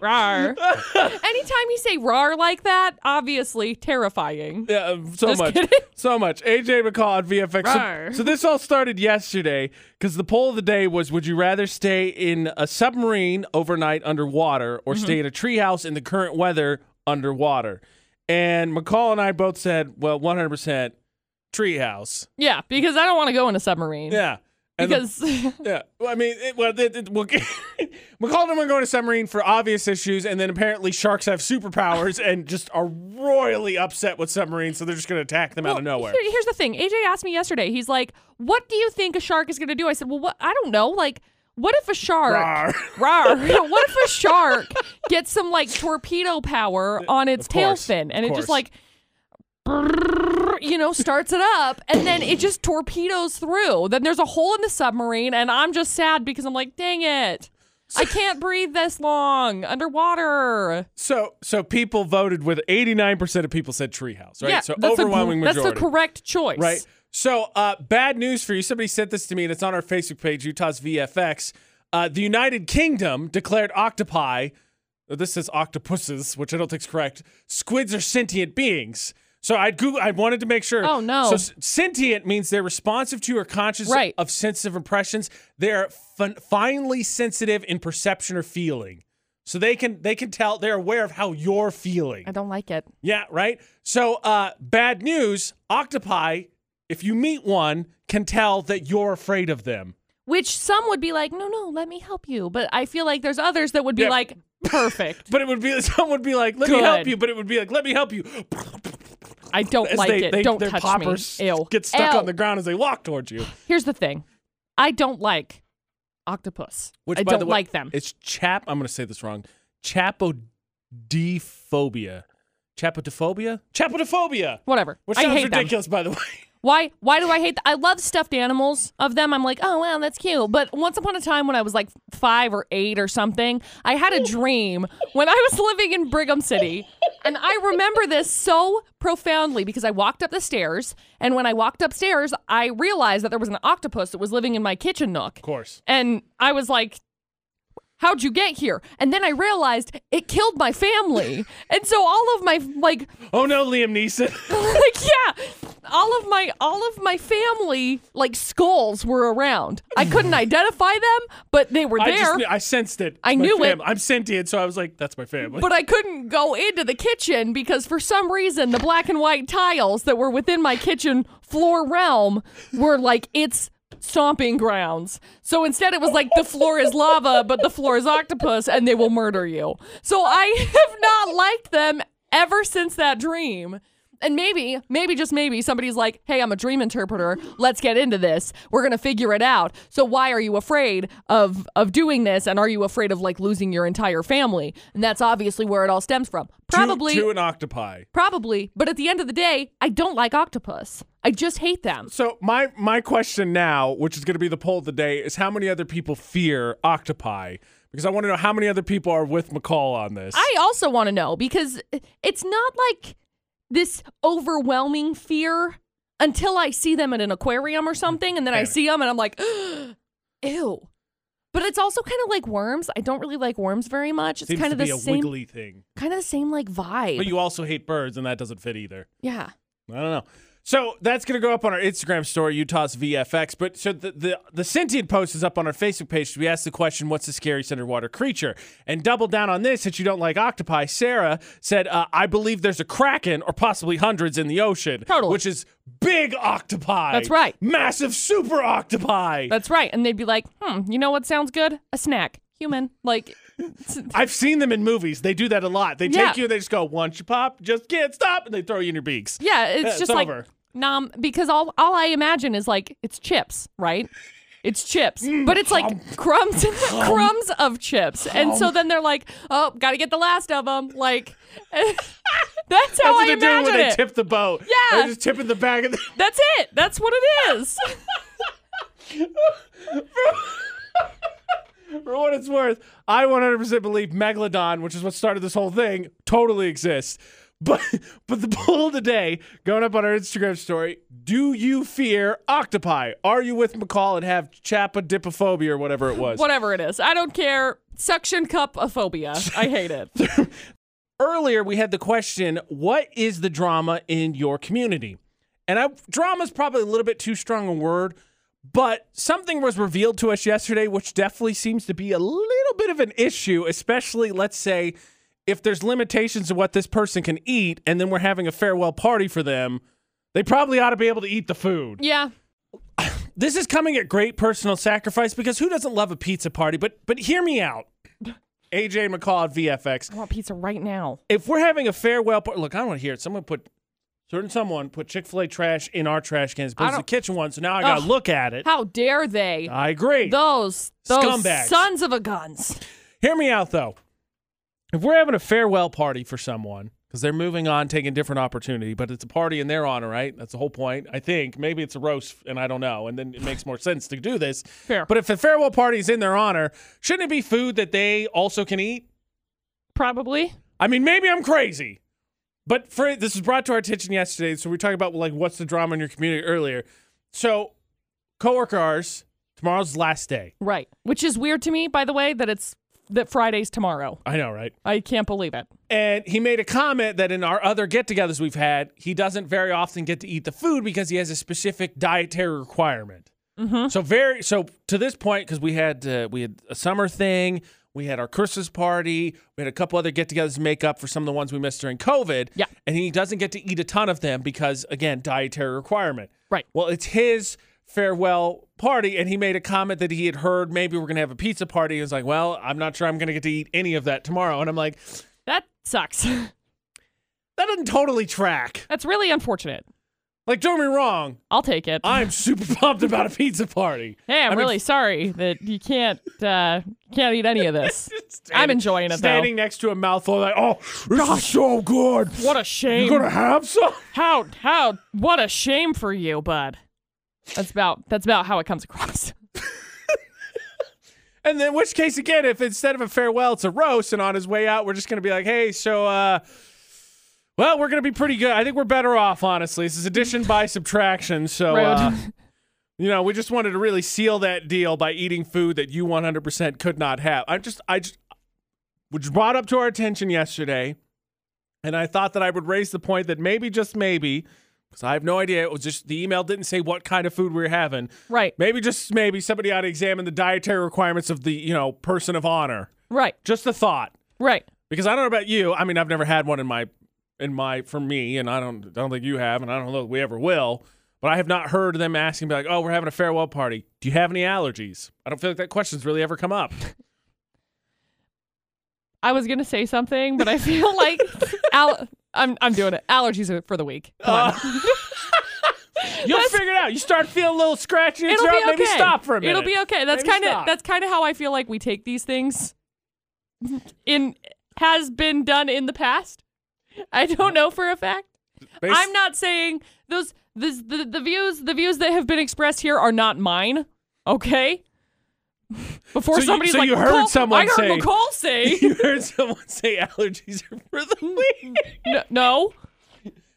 rar. <laughs> Anytime you say rar like that, obviously terrifying. Yeah, um, so Just much. kidding. <laughs> So much. AJ McCall at VFX. Rawr. So, so this all started yesterday because the poll of the day was would you rather stay in a submarine overnight underwater or Mm-hmm. stay in a treehouse in the current weather underwater? And McCall and I both said, well, 100% treehouse. Yeah, because I don't want to go in a submarine. Yeah. And the- Because <laughs> yeah, well, I mean, it, well, it, it, well, <laughs> McCall and going to submarine for obvious issues, and then apparently sharks have superpowers <laughs> and just are royally upset with submarines, so they're just going to attack them out of nowhere. here- here's the thing. AJ asked me yesterday. He's like, "What do you think a shark is going to do?" I said, "Well, what? I don't know. Like, what if a shark? Rawr. what if a shark gets some like torpedo power on its tail fin and it just like, you know, starts it up and then it just torpedoes through. Then there's a hole in the submarine and I'm just sad because I'm like, dang it." I can't breathe this long underwater. So, so people voted with 89% of people said treehouse, right? Yeah, so that's overwhelming That's majority. That's the correct choice. Right. So, uh, bad news for you. Somebody sent this to me, and it's on our Facebook page, Utah's VFX. Uh, the United Kingdom declared octopi, this says octopuses, which I don't think is correct. Squids are sentient beings. So I Google. I wanted to make sure. Oh, no. So sentient means they're responsive to or conscious Right. of sensitive impressions. They're fin- finely sensitive in perception or feeling. So they can they can tell. They're aware of how you're feeling. I don't like it. Yeah, right. So, uh, bad news: octopi, if you meet one, can tell that you're afraid of them. Which some would be like, no, no, let me help you. But I feel like there's others that would be Yeah. like, Perfect. <laughs> But it would be <laughs> some would be like, "Let me help you," but it would be like, "Let me help you." <laughs> I don't like they, it. they, don't their touch poppers me. Ew. get stuck Ew. on the ground as they walk towards you. Here's the thing. I don't like octopus. Which, I by don't the way, like them. It's chap. I'm going to say this wrong. Chapodophobia. Chapodophobia. Chapodophobia. Whatever. Which I sounds hate them. ridiculous, by the <laughs> way. Why? Why do I hate? Th- I love stuffed animals of them. I'm like, oh wow, that's cute. But once upon a time, when I was like five or eight or something, I had a dream when I was living in Brigham City, and I remember this so profoundly because I walked up the stairs, and when I walked upstairs, I realized that there was an octopus that was living in my kitchen nook, Of course. and I was like. How'd you get here? And then I realized it killed my family. <laughs> And so all of my like Oh no, Liam Neeson. <laughs> <laughs> like yeah all of my all of my family like skulls were around i couldn't identify them but they were I there just I sensed it. I It's knew it. I'm sentient, so I was like, "That's my family." but i couldn't go into the kitchen because for some reason the black and white tiles that were within my kitchen floor realm were like its stomping grounds. So instead it was like the floor is lava but the floor is octopus and they will murder you. So i <laughs> have not liked them ever since that dream And maybe, maybe just maybe somebody's like, hey, I'm a dream interpreter. Let's get into this. We're gonna figure it out. So why are you afraid of of doing this? And are you afraid of like losing your entire family? And that's obviously where it all stems from. Probably to, to an octopi. Probably. But at the end of the day, I don't like octopus. I just hate them. So my my question now, which is going to be the poll of the day, is how many other people fear octopi? Because I want to know how many other people are with McCall on this. I also want to know because it's not like this overwhelming fear until I see them at an aquarium or something, and then I see them and I'm like, <gasps> ew. But it's also kind of like worms. I don't really like worms very much. It's Seems kind to of the be a same, wiggly thing, kind of the same like vibe. but you also hate birds, and that doesn't fit either. yeah. I don't know. So that's gonna go up on our Instagram story, Utah's VFX. But so the the, the sentient post is up on our Facebook page. We asked the question, "What's the scariest underwater creature?" And double down on this. Since you don't like octopi, Sarah said, uh, "I believe there's a kraken or possibly hundreds in the ocean, Totally. which is big octopi. That's right. massive super octopi. That's right. And they'd be like, hmm, you know what sounds good? A snack. Human. Like, <laughs> I've seen them in movies. They do that a lot. They Yeah. take you, they just go, once you pop, just can't stop, and they throw you in your beaks. yeah, it's Yeah, it's just like, over. nom, because all, all I imagine is like, it's chips, right? It's chips, mm, but it's like crumbs, <laughs> crumbs of chips, and so then they're like, "Oh, got to get the last of them." Like, <laughs> that's how That's I what they're doing imagine when they tip the boat. Yeah. They're just tipping the bag of the. That's it. That's what it is. For what it's worth, I 100% believe Megalodon, which is what started this whole thing, totally exists. But <laughs> but the poll of the day going up on our Instagram story: Do you fear octopi? Are you with McCall and have chapadipophobia or whatever it was? Whatever it is, I don't care. Suction cup phobia. I hate it. <laughs> Earlier we had the question: What is the drama in your community? And I, drama is probably a little bit too strong a word, but something was revealed to us yesterday, which definitely seems to be a little bit of an issue, especially, let's say, if there's limitations to what this person can eat, and then we're having a farewell party for them, they probably ought to be able to eat the food. Yeah. <sighs> This is coming at great personal sacrifice because who doesn't love a pizza party? But but hear me out. AJ McCall at VFX I want pizza right now. if we're having a farewell party, look, I don't want to hear it. Someone put certain someone put Chick Fil A trash in our trash cans, but it's the kitchen one, so now I gotta Ugh. look at it. How dare they? I agree. Those those Scumbags. sons of a guns. hear me out though. If we're having a farewell party for someone because they're moving on, taking different opportunity, but it's a party in their honor, right? That's the whole point. I think maybe it's a roast, and I don't know, and then it makes more sense to do this. Fair. But if the farewell party is in their honor, shouldn't it be food that they also can eat? Probably. I mean, maybe I'm crazy, but for this was brought to our attention yesterday. So we are talking about like what's the drama in your community earlier. So, coworker ours, tomorrow's last day. Right. Which is weird to me, by the way, that it's that Friday's tomorrow. I know, right? I can't believe it. And he made a comment that in our other get-togethers we've had, he doesn't very often get to eat the food because he has a specific dietary requirement. So very so to this point because we had uh, we had a summer thing. We had our Christmas party. We had a couple other get-togethers to make up for some of the ones we missed during COVID. Yeah. and he doesn't get to eat a ton of them because again, dietary requirement. Right. Well, it's his farewell party, and he made a comment that he had heard maybe we're gonna have a pizza party. He was like, "Well, I'm not sure I'm gonna get to eat any of that tomorrow," and I'm like, That sucks. <laughs> "That doesn't totally track." That's really unfortunate. Like, don't get me wrong, I'll take it. I'm super <laughs> pumped about a pizza party. hey, I'm I mean- really sorry that you can't uh, can't eat any of this. <laughs> I'm enjoying it though. Standing next to a mouthful, like, "Oh, this is so good." What a shame. You shame. gonna have some? <laughs> How how what a shame for you, bud. That's about that's about how it comes across. And then, in which case, again, if instead of a farewell, it's a roast, and on his way out, we're just going to be like, hey, so, uh, well, we're going to be pretty good. I think we're better off, honestly. This is addition by subtraction. So, uh, <laughs> you know, we just wanted to really seal that deal by eating food that you 100% could not have. I just, I just, which brought up to our attention yesterday, and I thought that I would raise the point that maybe, just maybe, because I have no idea, it was just the email didn't say what kind of food we were having. right. Maybe just maybe somebody ought to examine the dietary requirements of the, you know, person of honor. Right. Just a thought. Right. Because I don't know about you. I mean, I've never had one in my in my for me, and I don't I don't think you have, and I don't know if we ever will. But I have not heard them asking be like, oh, we're having a farewell party. Do you have any allergies? I don't feel like that question's really ever come up. <laughs> I was gonna say something, but I feel like <laughs> al- I'm I'm doing it. Allergies are for the week. Come. Uh. <laughs> You'll That's- figure it out. You start feeling a little scratchy in your It'll throat, be okay. maybe stop for a minute. It'll be okay. That's kind of that's kind of how I feel like we take these things. In has been done in the past. I don't know for a fact. Bas- I'm not saying those this, the the views the views that have been expressed here are not mine. Okay. <laughs> Before So you- somebody's so like, you heard "McCall- someone I heard say- McCall <laughs> say, you heard someone say allergies are for the <laughs> weak. no, no.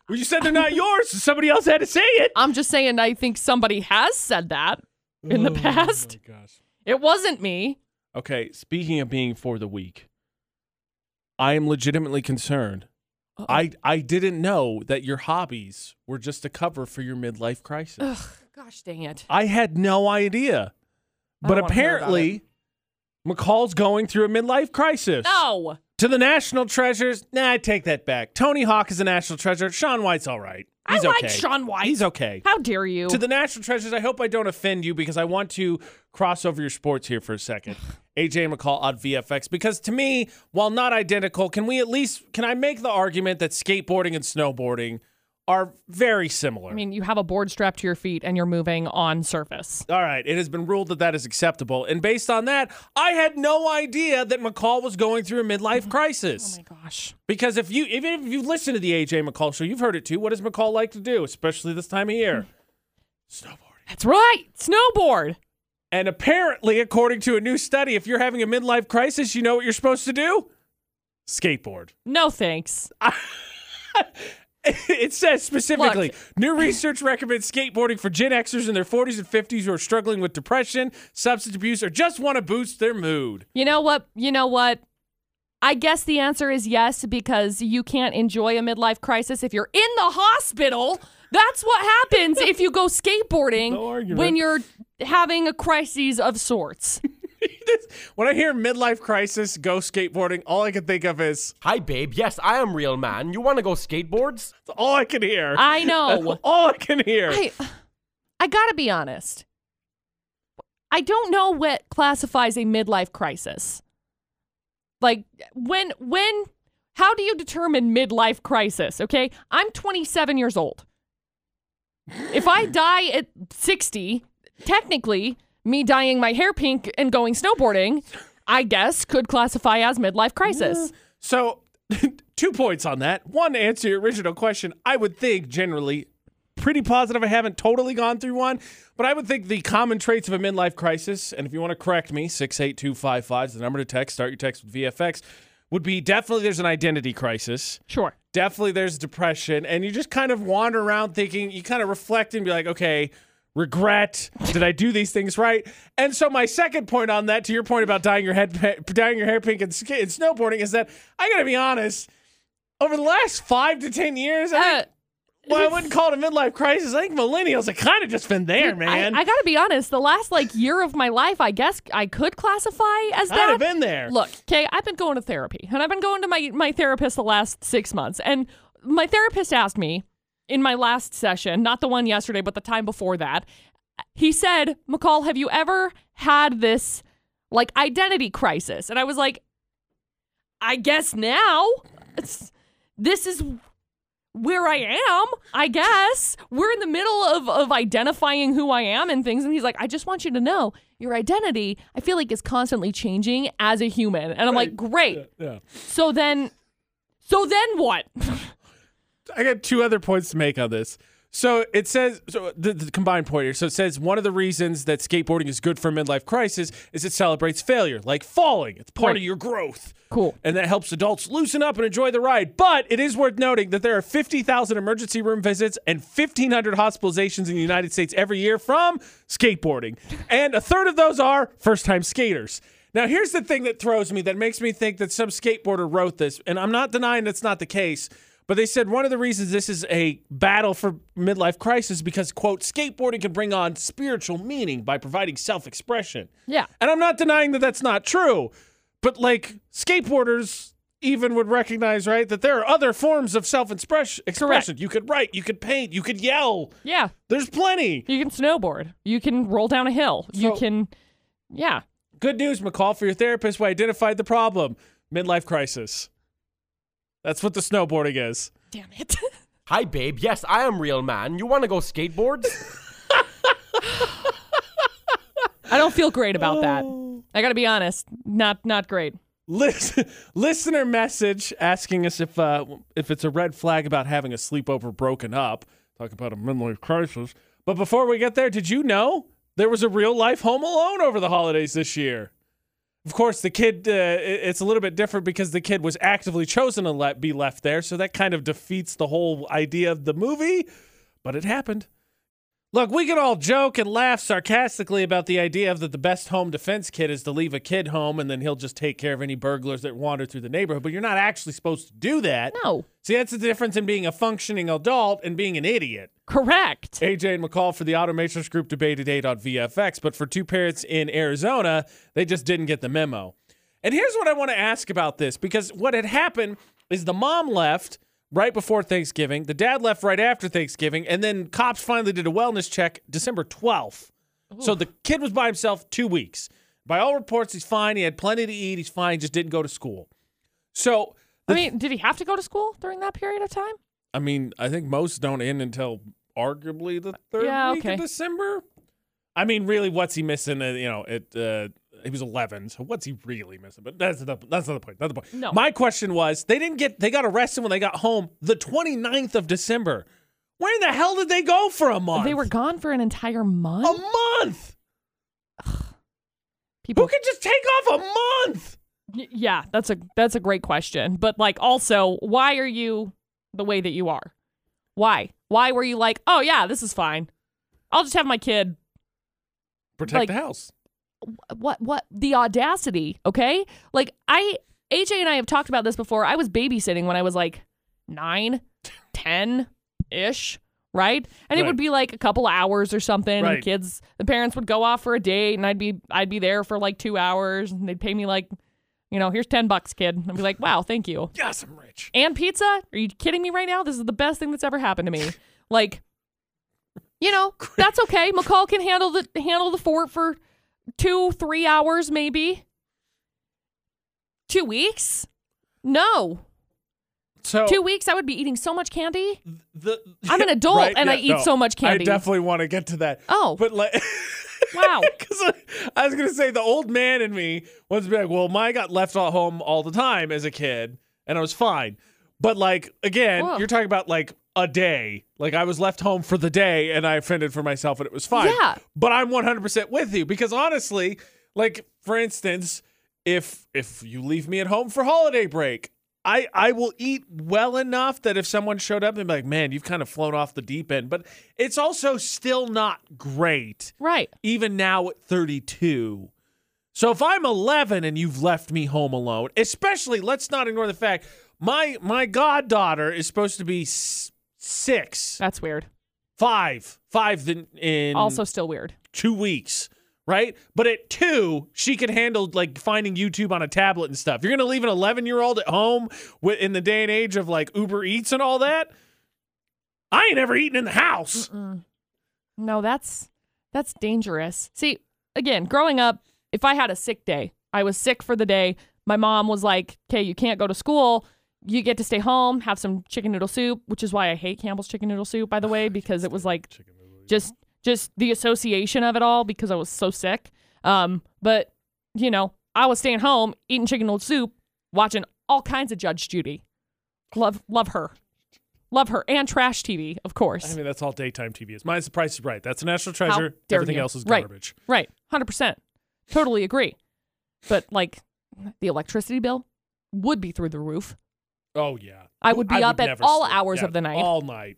well, you said they're not yours, so somebody else had to say it. I'm just saying I think somebody has said that in the past. Oh my gosh. It wasn't me. Okay, speaking of being for the weak, I am legitimately concerned. Uh-oh. I I didn't know that your hobbies were just a cover for your midlife crisis. Ugh, gosh dang it. I had no idea. But don't wanna hear about apparently, McCall's going through a midlife crisis. No. To the national treasures, nah, I take that back. Tony Hawk is a national treasure. Shaun White's all right. He's I like okay. Shaun White. He's okay. How dare you? To the national treasures, I hope I don't offend you because I want to cross over your sports here for a second. <sighs> AJ McCall on VFX because to me, while not identical, can we at least can I make the argument that skateboarding and snowboarding are very similar? I mean, you have a board strapped to your feet and you're moving on surface. all right, it has been ruled that that is acceptable, and based on that, I had no idea that McCall was going through a midlife crisis. Oh my gosh. Because if you even if you listen to the AJ McCall show, you've heard it too. What does McCall like to do, especially this time of year? <laughs> Snowboarding. That's right. Snowboard. And apparently, according to a new study, if you're having a midlife crisis, you know what you're supposed to do? Skateboard. No thanks. <laughs> <laughs> it says specifically new research recommends skateboarding for Gen Xers in their 40s and 50s who are struggling with depression, substance abuse, or just want to boost their mood. You know what? You know what? I guess the answer is yes because you can't enjoy a midlife crisis if you're in the hospital. That's what happens if you go <laughs> skateboarding No when you're having a crisis of sorts. <laughs> when I hear midlife crisis, go skateboarding, all I can think of is Hi, babe. Yes, I am real man. You want to go skateboards? that's all I can hear. I know. <laughs> all I can hear. I I got to be honest. I don't know what classifies a midlife crisis. Like when when how do you determine midlife crisis, okay? I'm 27 years old. If I die at 60, technically me dyeing my hair pink and going snowboarding, I guess could classify as midlife crisis. So, <laughs> two points on that. One, answer your original question, I would think generally pretty positive I haven't totally gone through one, but I would think the common traits of a midlife crisis, and if you want to correct me, 68255 is the number to text, start your text with VFX, would be definitely there's an identity crisis. Sure. Definitely there's depression, and you just kind of wander around thinking, you kind of reflect and be like, okay, regret did i do these things right and so my second point on that to your point about dyeing your head dyeing your hair pink and, and snowboarding is that i gotta be honest over the last five to ten years I think, Uh, well i wouldn't call it a midlife crisis i think millennials have kind of just been there Dude, man I, I gotta be honest. The last like year of my life, I guess I could classify as that. I'd have been there Look, okay, I've been going to therapy, and I've been going to my my therapist the last six months, and my therapist asked me in my last session, not the one yesterday, but the time before that, he said, McCall, have you ever had this like identity crisis? And I was like, I guess now. It's, this is where I am, I guess. We're in the middle of, of identifying who I am and things. And he's like, I just want you to know your identity, I feel like is constantly changing as a human. And I'm like, great. Yeah. So then, so then what? <laughs> I got two other points to make on this. So it says so the, the combined point here. So it says one of the reasons that skateboarding is good for midlife crisis is it celebrates failure, like falling. It's part Right. of your growth. Cool. And that helps adults loosen up and enjoy the ride. But it is worth noting that there are 50,000 emergency room visits and 1,500 hospitalizations in the United States every year from skateboarding. And a third of those are first time skaters. Now, here's the thing that throws me that makes me think that some skateboarder wrote this. And I'm not denying that's not the case. But they said one of the reasons this is a battle for midlife crisis because, quote, skateboarding can bring on spiritual meaning by providing self expression. Yeah. And I'm not denying that that's not true, but like skateboarders even would recognize, right, that there are other forms of self expression. You could write, you could paint, you could yell. Yeah. There's plenty. You can snowboard. You can roll down a hill. you can, yeah. Good news, McCall, for your therapist. We identified the problem midlife crisis. That's what the snowboarding is. Damn it. <laughs> Hi, babe. Yes, I am real man. You want to go skateboards? I don't feel great about that. I got to be honest. Not not great. Listen, <laughs> listener message asking us if uh, if it's a red flag about having a sleepover broken up. Talk about a midlife crisis. But before we get there, did you know there was a real life Home Alone over the holidays this year? Of course, the kid, uh, it's a little bit different because the kid was actively chosen to let, be left there. So that kind of defeats the whole idea of the movie, but it happened. Look, we can all joke and laugh sarcastically about the idea of that the best home defense kit is to leave a kid home and then he'll just take care of any burglars that wander through the neighborhood, but you're not actually supposed to do that. No. See, that's the difference in being a functioning adult and being an idiot. Correct. AJ and McCall for the Automatrix Group debated eight on VFX, but for two parents in Arizona, they just didn't get the memo. And here's what I want to ask about this because what had happened is the mom left right before Thanksgiving, the dad left right after Thanksgiving, and then cops finally did a wellness check December 12th. So the kid was by himself two weeks. By all reports, he's fine. He had plenty to eat. He's fine. Just didn't go to school. So, I mean, did he have to go to school during that period of time? I mean, I think most don't end until arguably the third Yeah, week okay. of December. I mean, really, what's he missing? Uh, you know, it. Uh, he was 11, so what's he really missing? But that's the that's not the point. Not the point. No. My question was, they didn't get they got arrested when they got home the 29th of December. Where in the hell did they go for a month? They were gone for an entire month. a month. month. People Who could just take off a month? Y- Yeah, that's a that's a great question. But like also, why are you the way that you are? Why? Why were you like, "Oh yeah, this is fine. I'll just have my kid." Protect Like- the house. What what the audacity, okay? Like I AJ and I have talked about this before. I was babysitting when I was like 9, 10-ish, right? And it would be like a couple hours or something and Right. the kids the parents would go off for a date and I'd be I'd be there for like 2 hours and they'd pay me like you know, here's 10 bucks, kid. I'd be like, "Wow, thank you." Yes, I'm rich. and pizza? Are you kidding me right now? This is the best thing that's ever happened to me. Like, you know, <laughs> that's okay. McCall can handle the handle the fort for two, three hours, maybe. Two weeks? No. So Two weeks, I would be eating so much candy. the I'm an <laughs> adult Right, and I eat no. so much candy. I definitely want to get to that. Oh. but like. <laughs> Wow. Because I was gonna say the old man in me wants to be like, well, my got left at home all the time as a kid, and I was fine. But like again, Whoa. you're talking about like a day. Like I was left home for the day, and I fended for myself, and it was fine. Yeah. But I'm 100 percent with you because honestly, like for instance, if if you leave me at home for holiday break. I, I will eat well enough that if someone showed up and be like, man, you've kind of flown off the deep end, but it's also still not great Right. even now at 32. So if I'm 11 and you've left me home alone, especially let's not ignore the fact my my goddaughter is supposed to be s- 6, That's weird. 5, 5 in, in Also, still weird. 2 weeks, right? But at 2, she could handle like finding YouTube on a tablet and stuff. You're going to leave an 11-year-old at home wi- in the day and age of like Uber Eats and all that? I ain't ever eaten in the house. Mm. No, that's That's dangerous. See, again, growing up, if I had a sick day, I was sick for the day. My mom was like, "Okay, you can't go to school. You get to stay home, have some chicken noodle soup," which is why I hate Campbell's chicken noodle soup, by the way, <laughs> because it was like just just the association of it all because I was so sick. Um, but you know, I was staying home, eating chicken noodle soup, watching all kinds of Judge Judy. Love love her. Love her and trash TV, of course. I mean, that's all daytime TV is. Mine's The Price is Right. That's a national treasure. Everything you. else is Right. garbage. Right. 100%. Totally agree. But like the electricity bill would be through the roof. Oh yeah. I would be up at all sleep. hours Yeah, of the night. All night.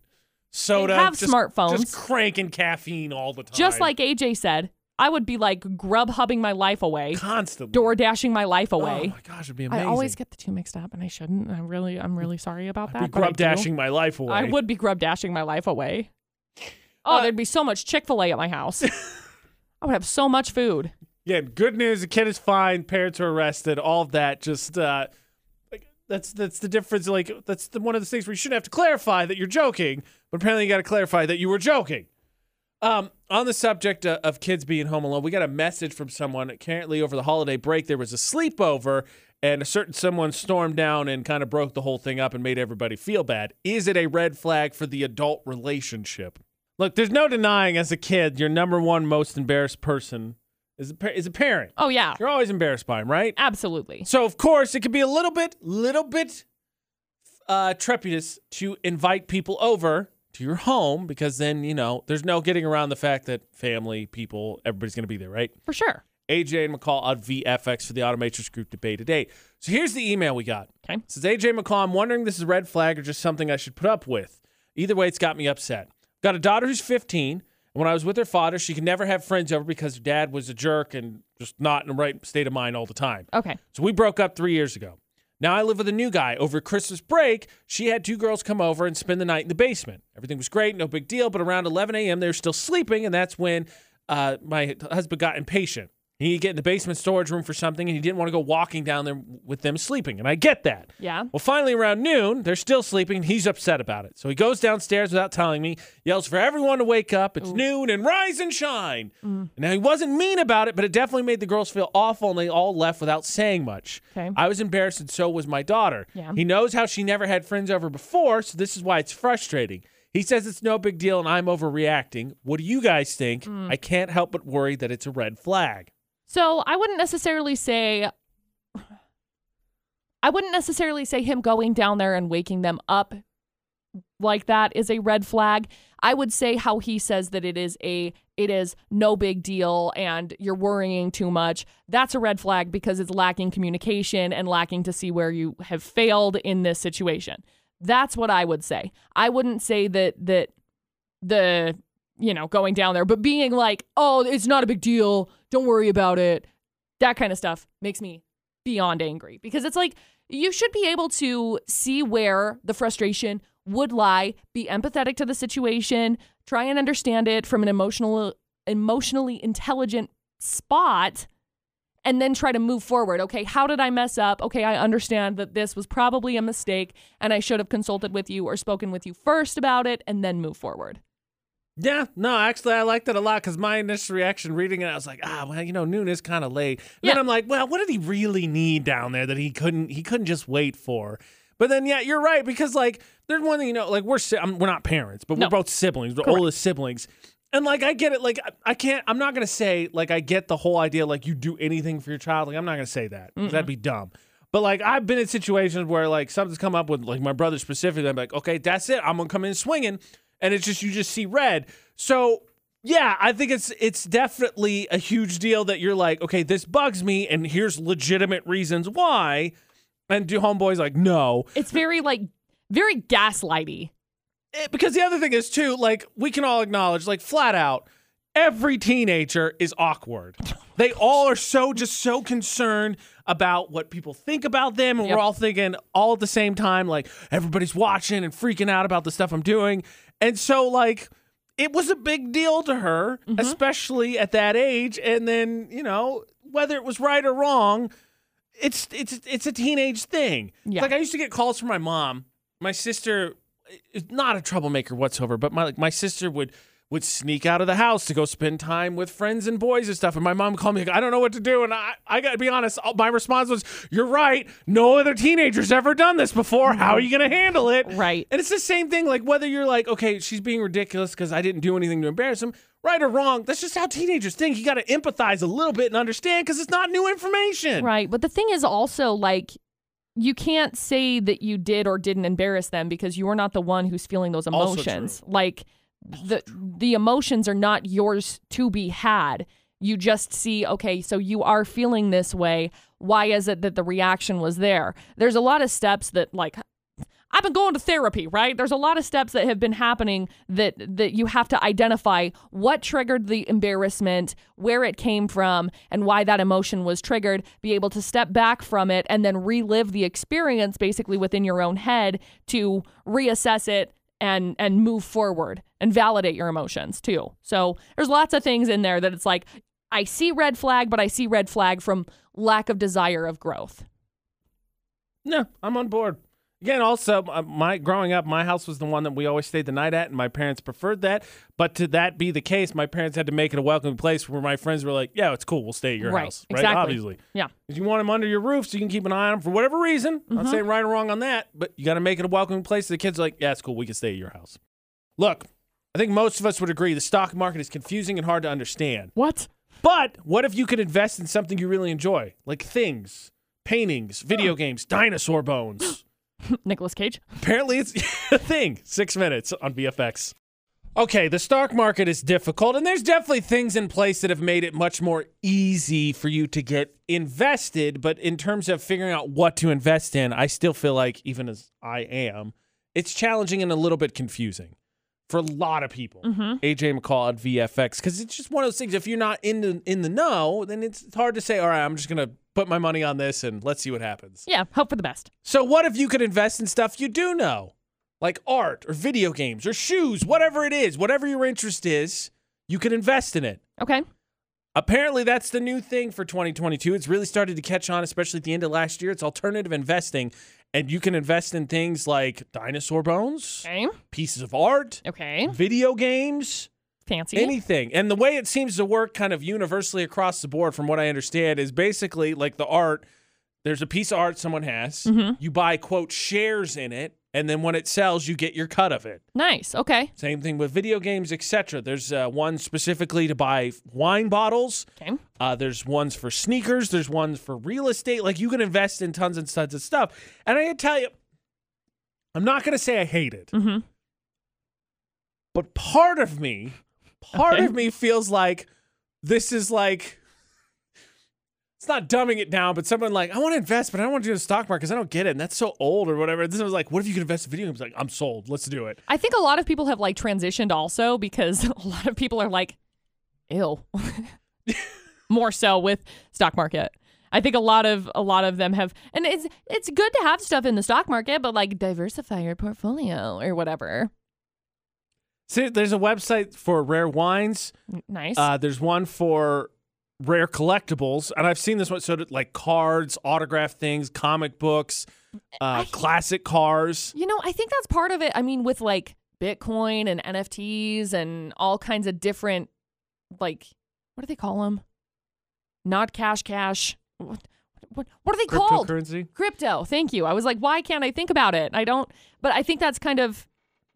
Soda. have just, smartphones. Just cranking caffeine all the time. Just like AJ said, I would be like grub hubbing my life away, constantly. door dashing my life away. Oh my gosh, it'd be amazing. I always get the two mixed up and I shouldn't. I'm really I'm really sorry about that. be but I grub dashing my life away. I would be grub dashing my life away. Oh, Uh, there'd be so much Chick fil A at my house. <laughs> I would have so much food. Yeah, good news. The kid is fine. Parents are arrested. All of that. Just uh, that's that's the difference. Like that's the, one of the things where you shouldn't have to clarify that you're joking, but apparently you got to clarify that you were joking. Um, on the subject of kids being home alone, we got a message from someone. Apparently, over the holiday break, there was a sleepover, and a certain someone stormed down and kind of broke the whole thing up and made everybody feel bad. Is it a red flag for the adult relationship? Look, there's no denying as a kid, your number one most embarrassed person is a, is a parent. Oh yeah. You're always embarrassed by him, right? Absolutely. So of course it can be a little bit, little bit uh, trepidous to invite people over to your home because then you know there's no getting around the fact that family, people, everybody's going to be there, right? For sure. AJ and McCall on VFX for the Automatrix Group debate today. So here's the email we got. Okay. It says AJ McCall, I'm wondering if this is a red flag or just something I should put up with. Either way, it's got me upset. Got a daughter who's 15. When I was with her father, she could never have friends over because her dad was a jerk and just not in the right state of mind all the time. Okay. So we broke up three years ago. Now I live with a new guy. Over Christmas break, she had two girls come over and spend the night in the basement. Everything was great, no big deal. But around 11 a.m., they were still sleeping, and that's when uh, my husband got impatient. He needed to get in the basement storage room for something, and he didn't want to go walking down there with them sleeping. And I get that. Yeah. Well, finally, around noon, they're still sleeping, and he's upset about it. So he goes downstairs without telling me, yells for everyone to wake up. It's noon and rise and shine. Mm. Now, he wasn't mean about it, but it definitely made the girls feel awful, and they all left without saying much. Okay. I was embarrassed, and so was my daughter. Yeah. He knows how she never had friends over before, so this is why it's frustrating. He says it's no big deal, and I'm overreacting. What do you guys think? Mm. I can't help but worry that it's a red flag. So I wouldn't necessarily say I wouldn't necessarily say him going down there and waking them up like that is a red flag. I would say how he says that it is a it is no big deal and you're worrying too much. That's a red flag because it's lacking communication and lacking to see where you have failed in this situation. That's what I would say. I wouldn't say that that the you know going down there but being like, "Oh, it's not a big deal. Don't worry about it." That kind of stuff makes me beyond angry because it's like you should be able to see where the frustration would lie, be empathetic to the situation, try and understand it from an emotional emotionally intelligent spot and then try to move forward. Okay, how did I mess up? Okay, I understand that this was probably a mistake and I should have consulted with you or spoken with you first about it and then move forward. Yeah, no, actually, I liked it a lot because my initial reaction reading it, I was like, ah, well, you know, noon is kind of late. And Then I'm like, well, what did he really need down there that he couldn't he couldn't just wait for? But then, yeah, you're right because like there's one thing you know, like we're si- I'm, we're not parents, but No. we're both siblings, we're Correct. oldest siblings, and like I get it. Like I- I can't, I'm not gonna say like I get the whole idea like you do anything for your child. Like I'm not gonna say that 'cause that'd be dumb. But like I've been in situations where like something's come up with like my brother specifically. I'm like, okay, that's it. I'm gonna come in swinging, and it's just you just see red. So yeah, I think it's it's definitely a huge deal that you're like, okay, this bugs me, and here's legitimate reasons why. And do homeboys like no? It's very like very gaslighty. Eh, because the other thing is too, like we can all acknowledge, like flat out, every teenager is awkward. <laughs> They all are so just so concerned about what people think about them, and Yep. we're all thinking all at the same time, like everybody's watching and freaking out about the stuff I'm doing, and so like. It was a big deal to her, mm-hmm. especially at that age. And then, you know, whether it was right or wrong, it's it's it's a teenage thing. Yeah. Like I used to get calls from my mom. My sister eh, is not a troublemaker whatsoever, but my like my sister would would sneak out of the house to go spend time with friends and boys and stuff. And my mom called me, like, I don't know what to do. And I, I got to be honest, my response was, You're right. No other teenager's ever done this before. How are you going to handle it? Right. And it's the same thing, like whether you're like, Okay, she's being ridiculous because I didn't do anything to embarrass him. Right or wrong, that's just how teenagers think. You got to empathize a little bit and understand because it's not new information. Right. But the thing is also like you can't say that you did or didn't embarrass them because you are not the one who's feeling those emotions. Like the the emotions are not yours to be had. You just see, okay, so you are feeling this way. Why is it that the reaction was there? There's a lot of steps that like I've been going to therapy, right? There's a lot of steps that have been happening that that you have to identify what triggered the embarrassment, where it came from, and why that emotion was triggered, be able to step back from it and then relive the experience basically within your own head to reassess it and and move forward and validate your emotions too. So, there's lots of things in there that it's like I see red flag, but I see red flag from lack of desire of growth. No, I'm on board. Again, also, uh, my growing up, my house was the one that we always stayed the night at, and my parents preferred that. But to that be the case, my parents had to make it a welcoming place where my friends were like, "Yeah, it's cool. We'll stay at your Right, house." Right? exactly. Obviously, Yeah. because you want them under your roof, so you can keep an eye on them for whatever reason. Mm-hmm. Not saying right or wrong on that, but you got to make it a welcoming place. The kids are like, "Yeah, it's cool. We can stay at your house." Look, I think most of us would agree the stock market is confusing and hard to understand. What? But what if you could invest in something you really enjoy, like things, paintings, video games, dinosaur bones? <laughs> Nicolas Cage? Apparently, it's <laughs> a thing. Six minutes on VFX. Okay, the stock market is difficult, and there's definitely things in place that have made it much more easy for you to get invested. But in terms of figuring out what to invest in, I still feel like, even as I am, it's challenging and a little bit confusing for a lot of people. Mm-hmm. AJ McCall at VFX, because it's just one of those things. If you're not in the in the know, then it's, it's hard to say. All right, I'm just gonna put my money on this and let's see what happens. Yeah, hope for the best. So, what if you could invest in stuff you do know, like art or video games or shoes, whatever it is, whatever your interest is, you could invest in it. Okay. Apparently, that's the new thing for 2022. It's really started to catch on, especially at the end of last year. It's alternative investing, and you can invest in things like dinosaur bones, Okay. pieces of art, Okay. video games, Fancy. anything. And the way it seems to work kind of universally across the board, from what I understand, is basically like the art. There's a piece of art someone has. Mm-hmm. You buy, quote, shares in it. And then when it sells, you get your cut of it. nice. Okay. Same thing with video games, etc. There's uh, one specifically to buy wine bottles. Okay. Uh, there's ones for sneakers. There's ones for real estate. Like you can invest in tons and tons of stuff. And I can tell you, I'm not going to say I hate it, Mm-hmm. but part of me, part Okay. of me feels like this is like. It's not dumbing it down, but someone like, I want to invest, but I don't want to do the stock market because I don't get it. And that's so old or whatever. This was like, what if you could invest in video games? Like, I'm sold. Let's do it. I think a lot of people have like transitioned also because <laughs> a lot of people are like, ill. <laughs> More so with stock market. I think a lot of a lot of them have and it's it's good to have stuff in the stock market, but like diversify your portfolio or whatever. See, there's a website for rare wines. Nice. Uh, there's one for rare collectibles, and I've seen this one. So, like cards, autographed things, comic books, uh, I- classic cars. You know, I think that's part of it. I mean, with like Bitcoin and NFTs and all kinds of different, like, what do they call them? Not cash, cash. What, what, what are they called? Cryptocurrency. Crypto. Thank you. I was like, why can't I think about it? I don't, but I think that's kind of,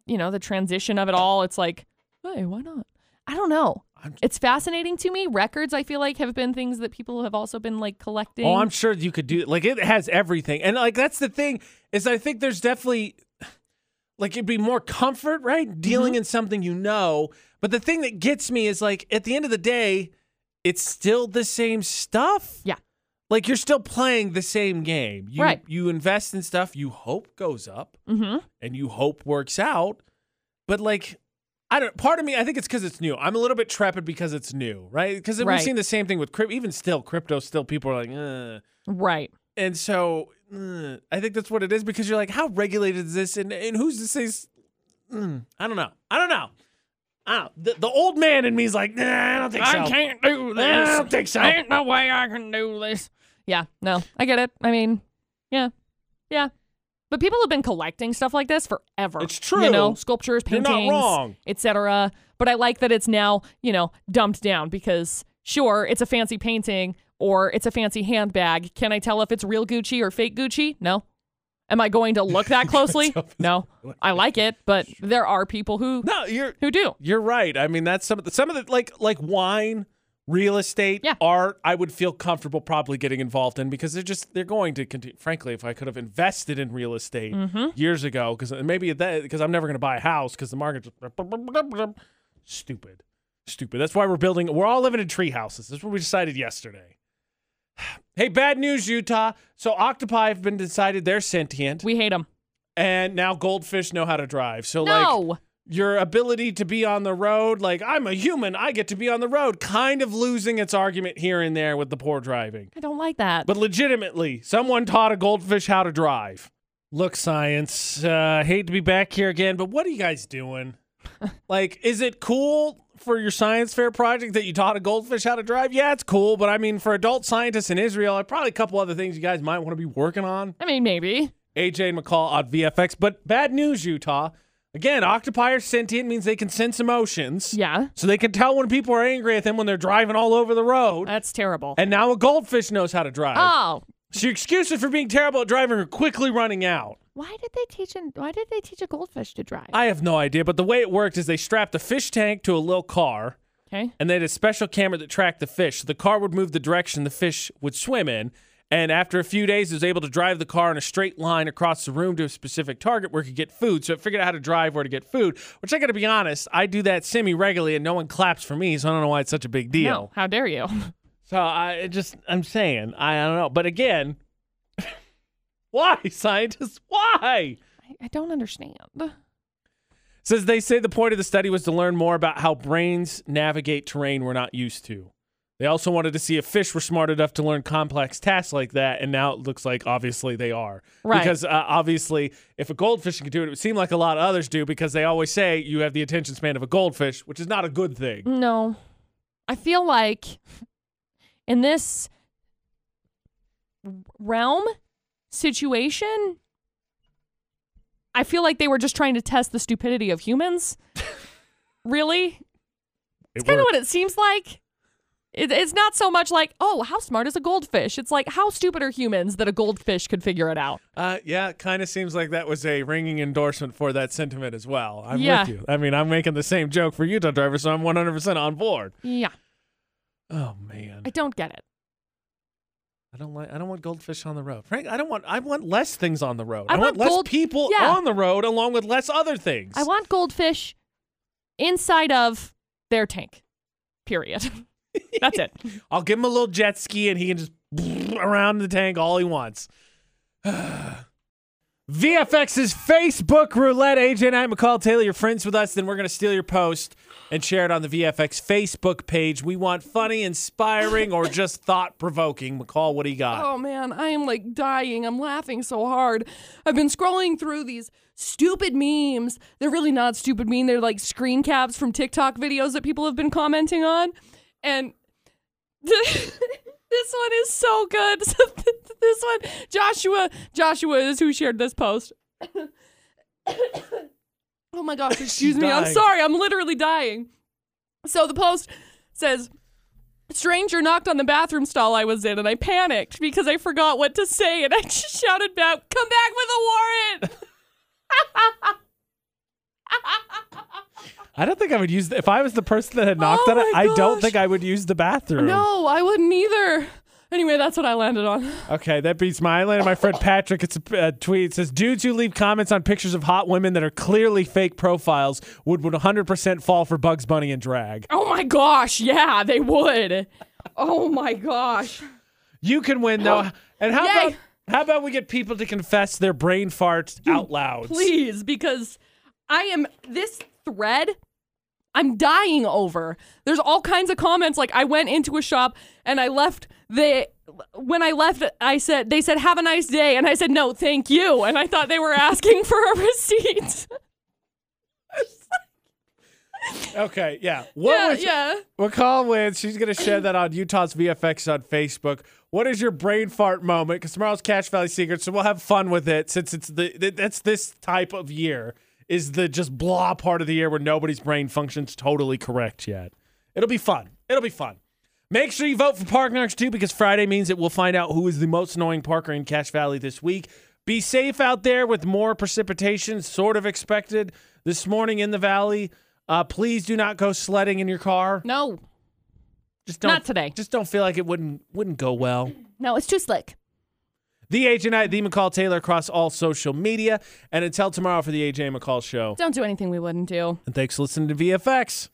you know, the transition of it all. It's like, hey, why not? I don't know. I'm- It's fascinating to me. Records, I feel like, have been things that people have also been like collecting. Oh, I'm sure you could do like it has everything, and like that's the thing is I think there's definitely like it'd be more comfort, right, dealing Mm-hmm. in something you know. But the thing that gets me is like at the end of the day, it's still the same stuff. Yeah. Like you're still playing the same game. You, Right. You invest in stuff you hope goes up mm-hmm. and you hope works out. But like, I don't. Part of me, I think it's because it's new. I'm a little bit trepid because it's new, right? Because we've Right. seen the same thing with crypto. Even still, crypto still people are like, uh. Right. and so uh, I think that's what it is because you're like, how regulated is this? And and who's to say? Mm, I don't know. I don't know. I don't. The, the old man in me is like, nah, I don't think so. I can't do this. I don't think so. Ain't no way I can do this. Yeah, no, I get it. I mean, yeah, yeah. But people have been collecting stuff like this forever. It's true. You know, sculptures, paintings, etc. But I like that it's now, you know, dumped down because sure, it's a fancy painting or it's a fancy handbag. Can I tell if it's real Gucci or fake Gucci? No. Am I going to look that <laughs> closely? no. I like it, but there are people who No, you're who do. you're right. I mean, that's some of the some of the like like wine, real estate, Yeah. art. I would feel comfortable probably getting involved in because they're just they're going to continue. Frankly, if I could have invested in real estate Mm-hmm. years ago, because maybe that because I'm never going to buy a house because the market just stupid, stupid. That's why we're building. We're all living in tree houses. That's what we decided yesterday. <sighs> Hey, bad news, Utah. So octopi have been decided they're sentient, We hate them. and now goldfish know how to drive. So like No. Your ability to be on the road, like I'm a human, I get to be on the road, kind of losing its argument here and there with the poor driving. I don't like that. But legitimately, someone taught a goldfish how to drive. Look, science, uh, hate to be back here again, but what are you guys doing? <laughs> like, is it cool for your science fair project that you taught a goldfish how to drive? Yeah, it's cool, but I mean, for adult scientists in Israel, probably a couple other things you guys might want to be working on. I mean, maybe. AJ and McCall on VFX. But bad news, Utah. Again, octopi are sentient means they can sense emotions. Yeah. So they can tell when people are angry at them when they're driving all over the road. That's terrible. And now a goldfish knows how to drive. oh. So your excuses for being terrible at driving are quickly running out. Why did they teach an, why did they teach a goldfish to drive? I have no idea, but the way it worked is they strapped a fish tank to a little car okay. and they had a special camera that tracked the fish. So the car would move the direction the fish would swim in. And after a few days, it was able to drive the car in a straight line across the room to a specific target where it could get food. So it figured out how to drive where to get food, which I got to be honest, I do that semi regularly and no one claps for me. So I don't know why it's such a big deal. No. How dare you? So I just, I'm saying, I, I don't know. But again, <laughs> why, scientists? Why? I, I don't understand. Says they say the point of the study was to learn more about how brains navigate terrain we're not used to. They also wanted to see if fish were smart enough to learn complex tasks like that, and now it looks like obviously they are. Right. Because uh, obviously, if a goldfish can do it, it would seem like a lot of others do because they always say you have the attention span of a goldfish, which is not a good thing. No. I feel like in this realm situation, I feel like they were just trying to test the stupidity of humans. <laughs> really? It's kind of what it seems like. It, it's not so much like, oh, how smart is a goldfish? It's like, how stupid are humans that a goldfish could figure it out? Uh, yeah, it kind of seems like that was a ringing endorsement for that sentiment as well. I'm Yeah. with you. I mean, I'm making the same joke for Utah drivers, so I'm 100% on board. Yeah, Oh man. I don't get it. I don't like. I don't want goldfish on the road. Frank, I don't want. I want less things on the road. I I, want, want less gold- people yeah. on the road, along with less other things. I want goldfish inside of their tank. Period. <laughs> That's it. <laughs> I'll give him a little jet ski, and he can just <laughs> around the tank all he wants. <sighs> VFX's Facebook roulette. AJ Knight, McCall Taylor, you're friends with us. Then we're gonna steal your post and share it on the VFX Facebook page. We want funny, inspiring, or just <laughs> thought provoking. McCall, what do you got? Oh man, I am like dying. I'm laughing so hard. I've been scrolling through these stupid memes. They're really not stupid memes. They're like screen caps from TikTok videos that people have been commenting on. And <laughs> this one is so good. <laughs> this one, Joshua, Joshua is who shared this post. <coughs> oh my gosh, <coughs> excuse me. I'm sorry. I'm literally dying. So the post says, stranger knocked on the bathroom stall I was in, and I panicked because I forgot what to say, and I <laughs> just shouted back, "Come back with a warrant!" I don't think I would use. If I was the person that had knocked Oh on it, I don't think I would use the bathroom. no, I wouldn't either. Anyway, that's what I landed on. Okay, that beats my line. My friend Patrick, it's a uh, tweet. It says dudes who leave comments on pictures of hot women that are clearly fake profiles would 100% fall for Bugs Bunny and drag. Oh my gosh, yeah, they would. Oh my gosh. You can win though. And how Yay. about how about we get people to confess their brain farts out loud? Please, because I am this thread. I'm dying over. There's all kinds of comments. Like I went into a shop and I left the when I left, I said they said have a nice day, and I said no, thank you, and I thought they were asking for a <laughs> receipt. Okay, yeah. What yeah, was yeah. McCall wins? She's gonna share that on Utah's VFX on Facebook. What is your brain fart moment? Because tomorrow's Cache Valley Secret, so we'll have fun with it since it's the th- that's this type of year is the just blah part of the year where nobody's brain functions totally correct yet. It'll be fun. It'll be fun. Make sure you vote for Park Narks too, because Friday means that we'll find out who is the most annoying Parker in Cache Valley this week. Be safe out there with more precipitation, sort of expected this morning in the valley. Uh, please do not go sledding in your car. No, Just don't. Not today. Just don't feel like it wouldn't wouldn't go well. no, it's too slick. The AJ Night, the McCall Taylor across all social media. And until tomorrow for the AJ McCall show. Don't do anything we wouldn't do. And thanks for listening to VFX.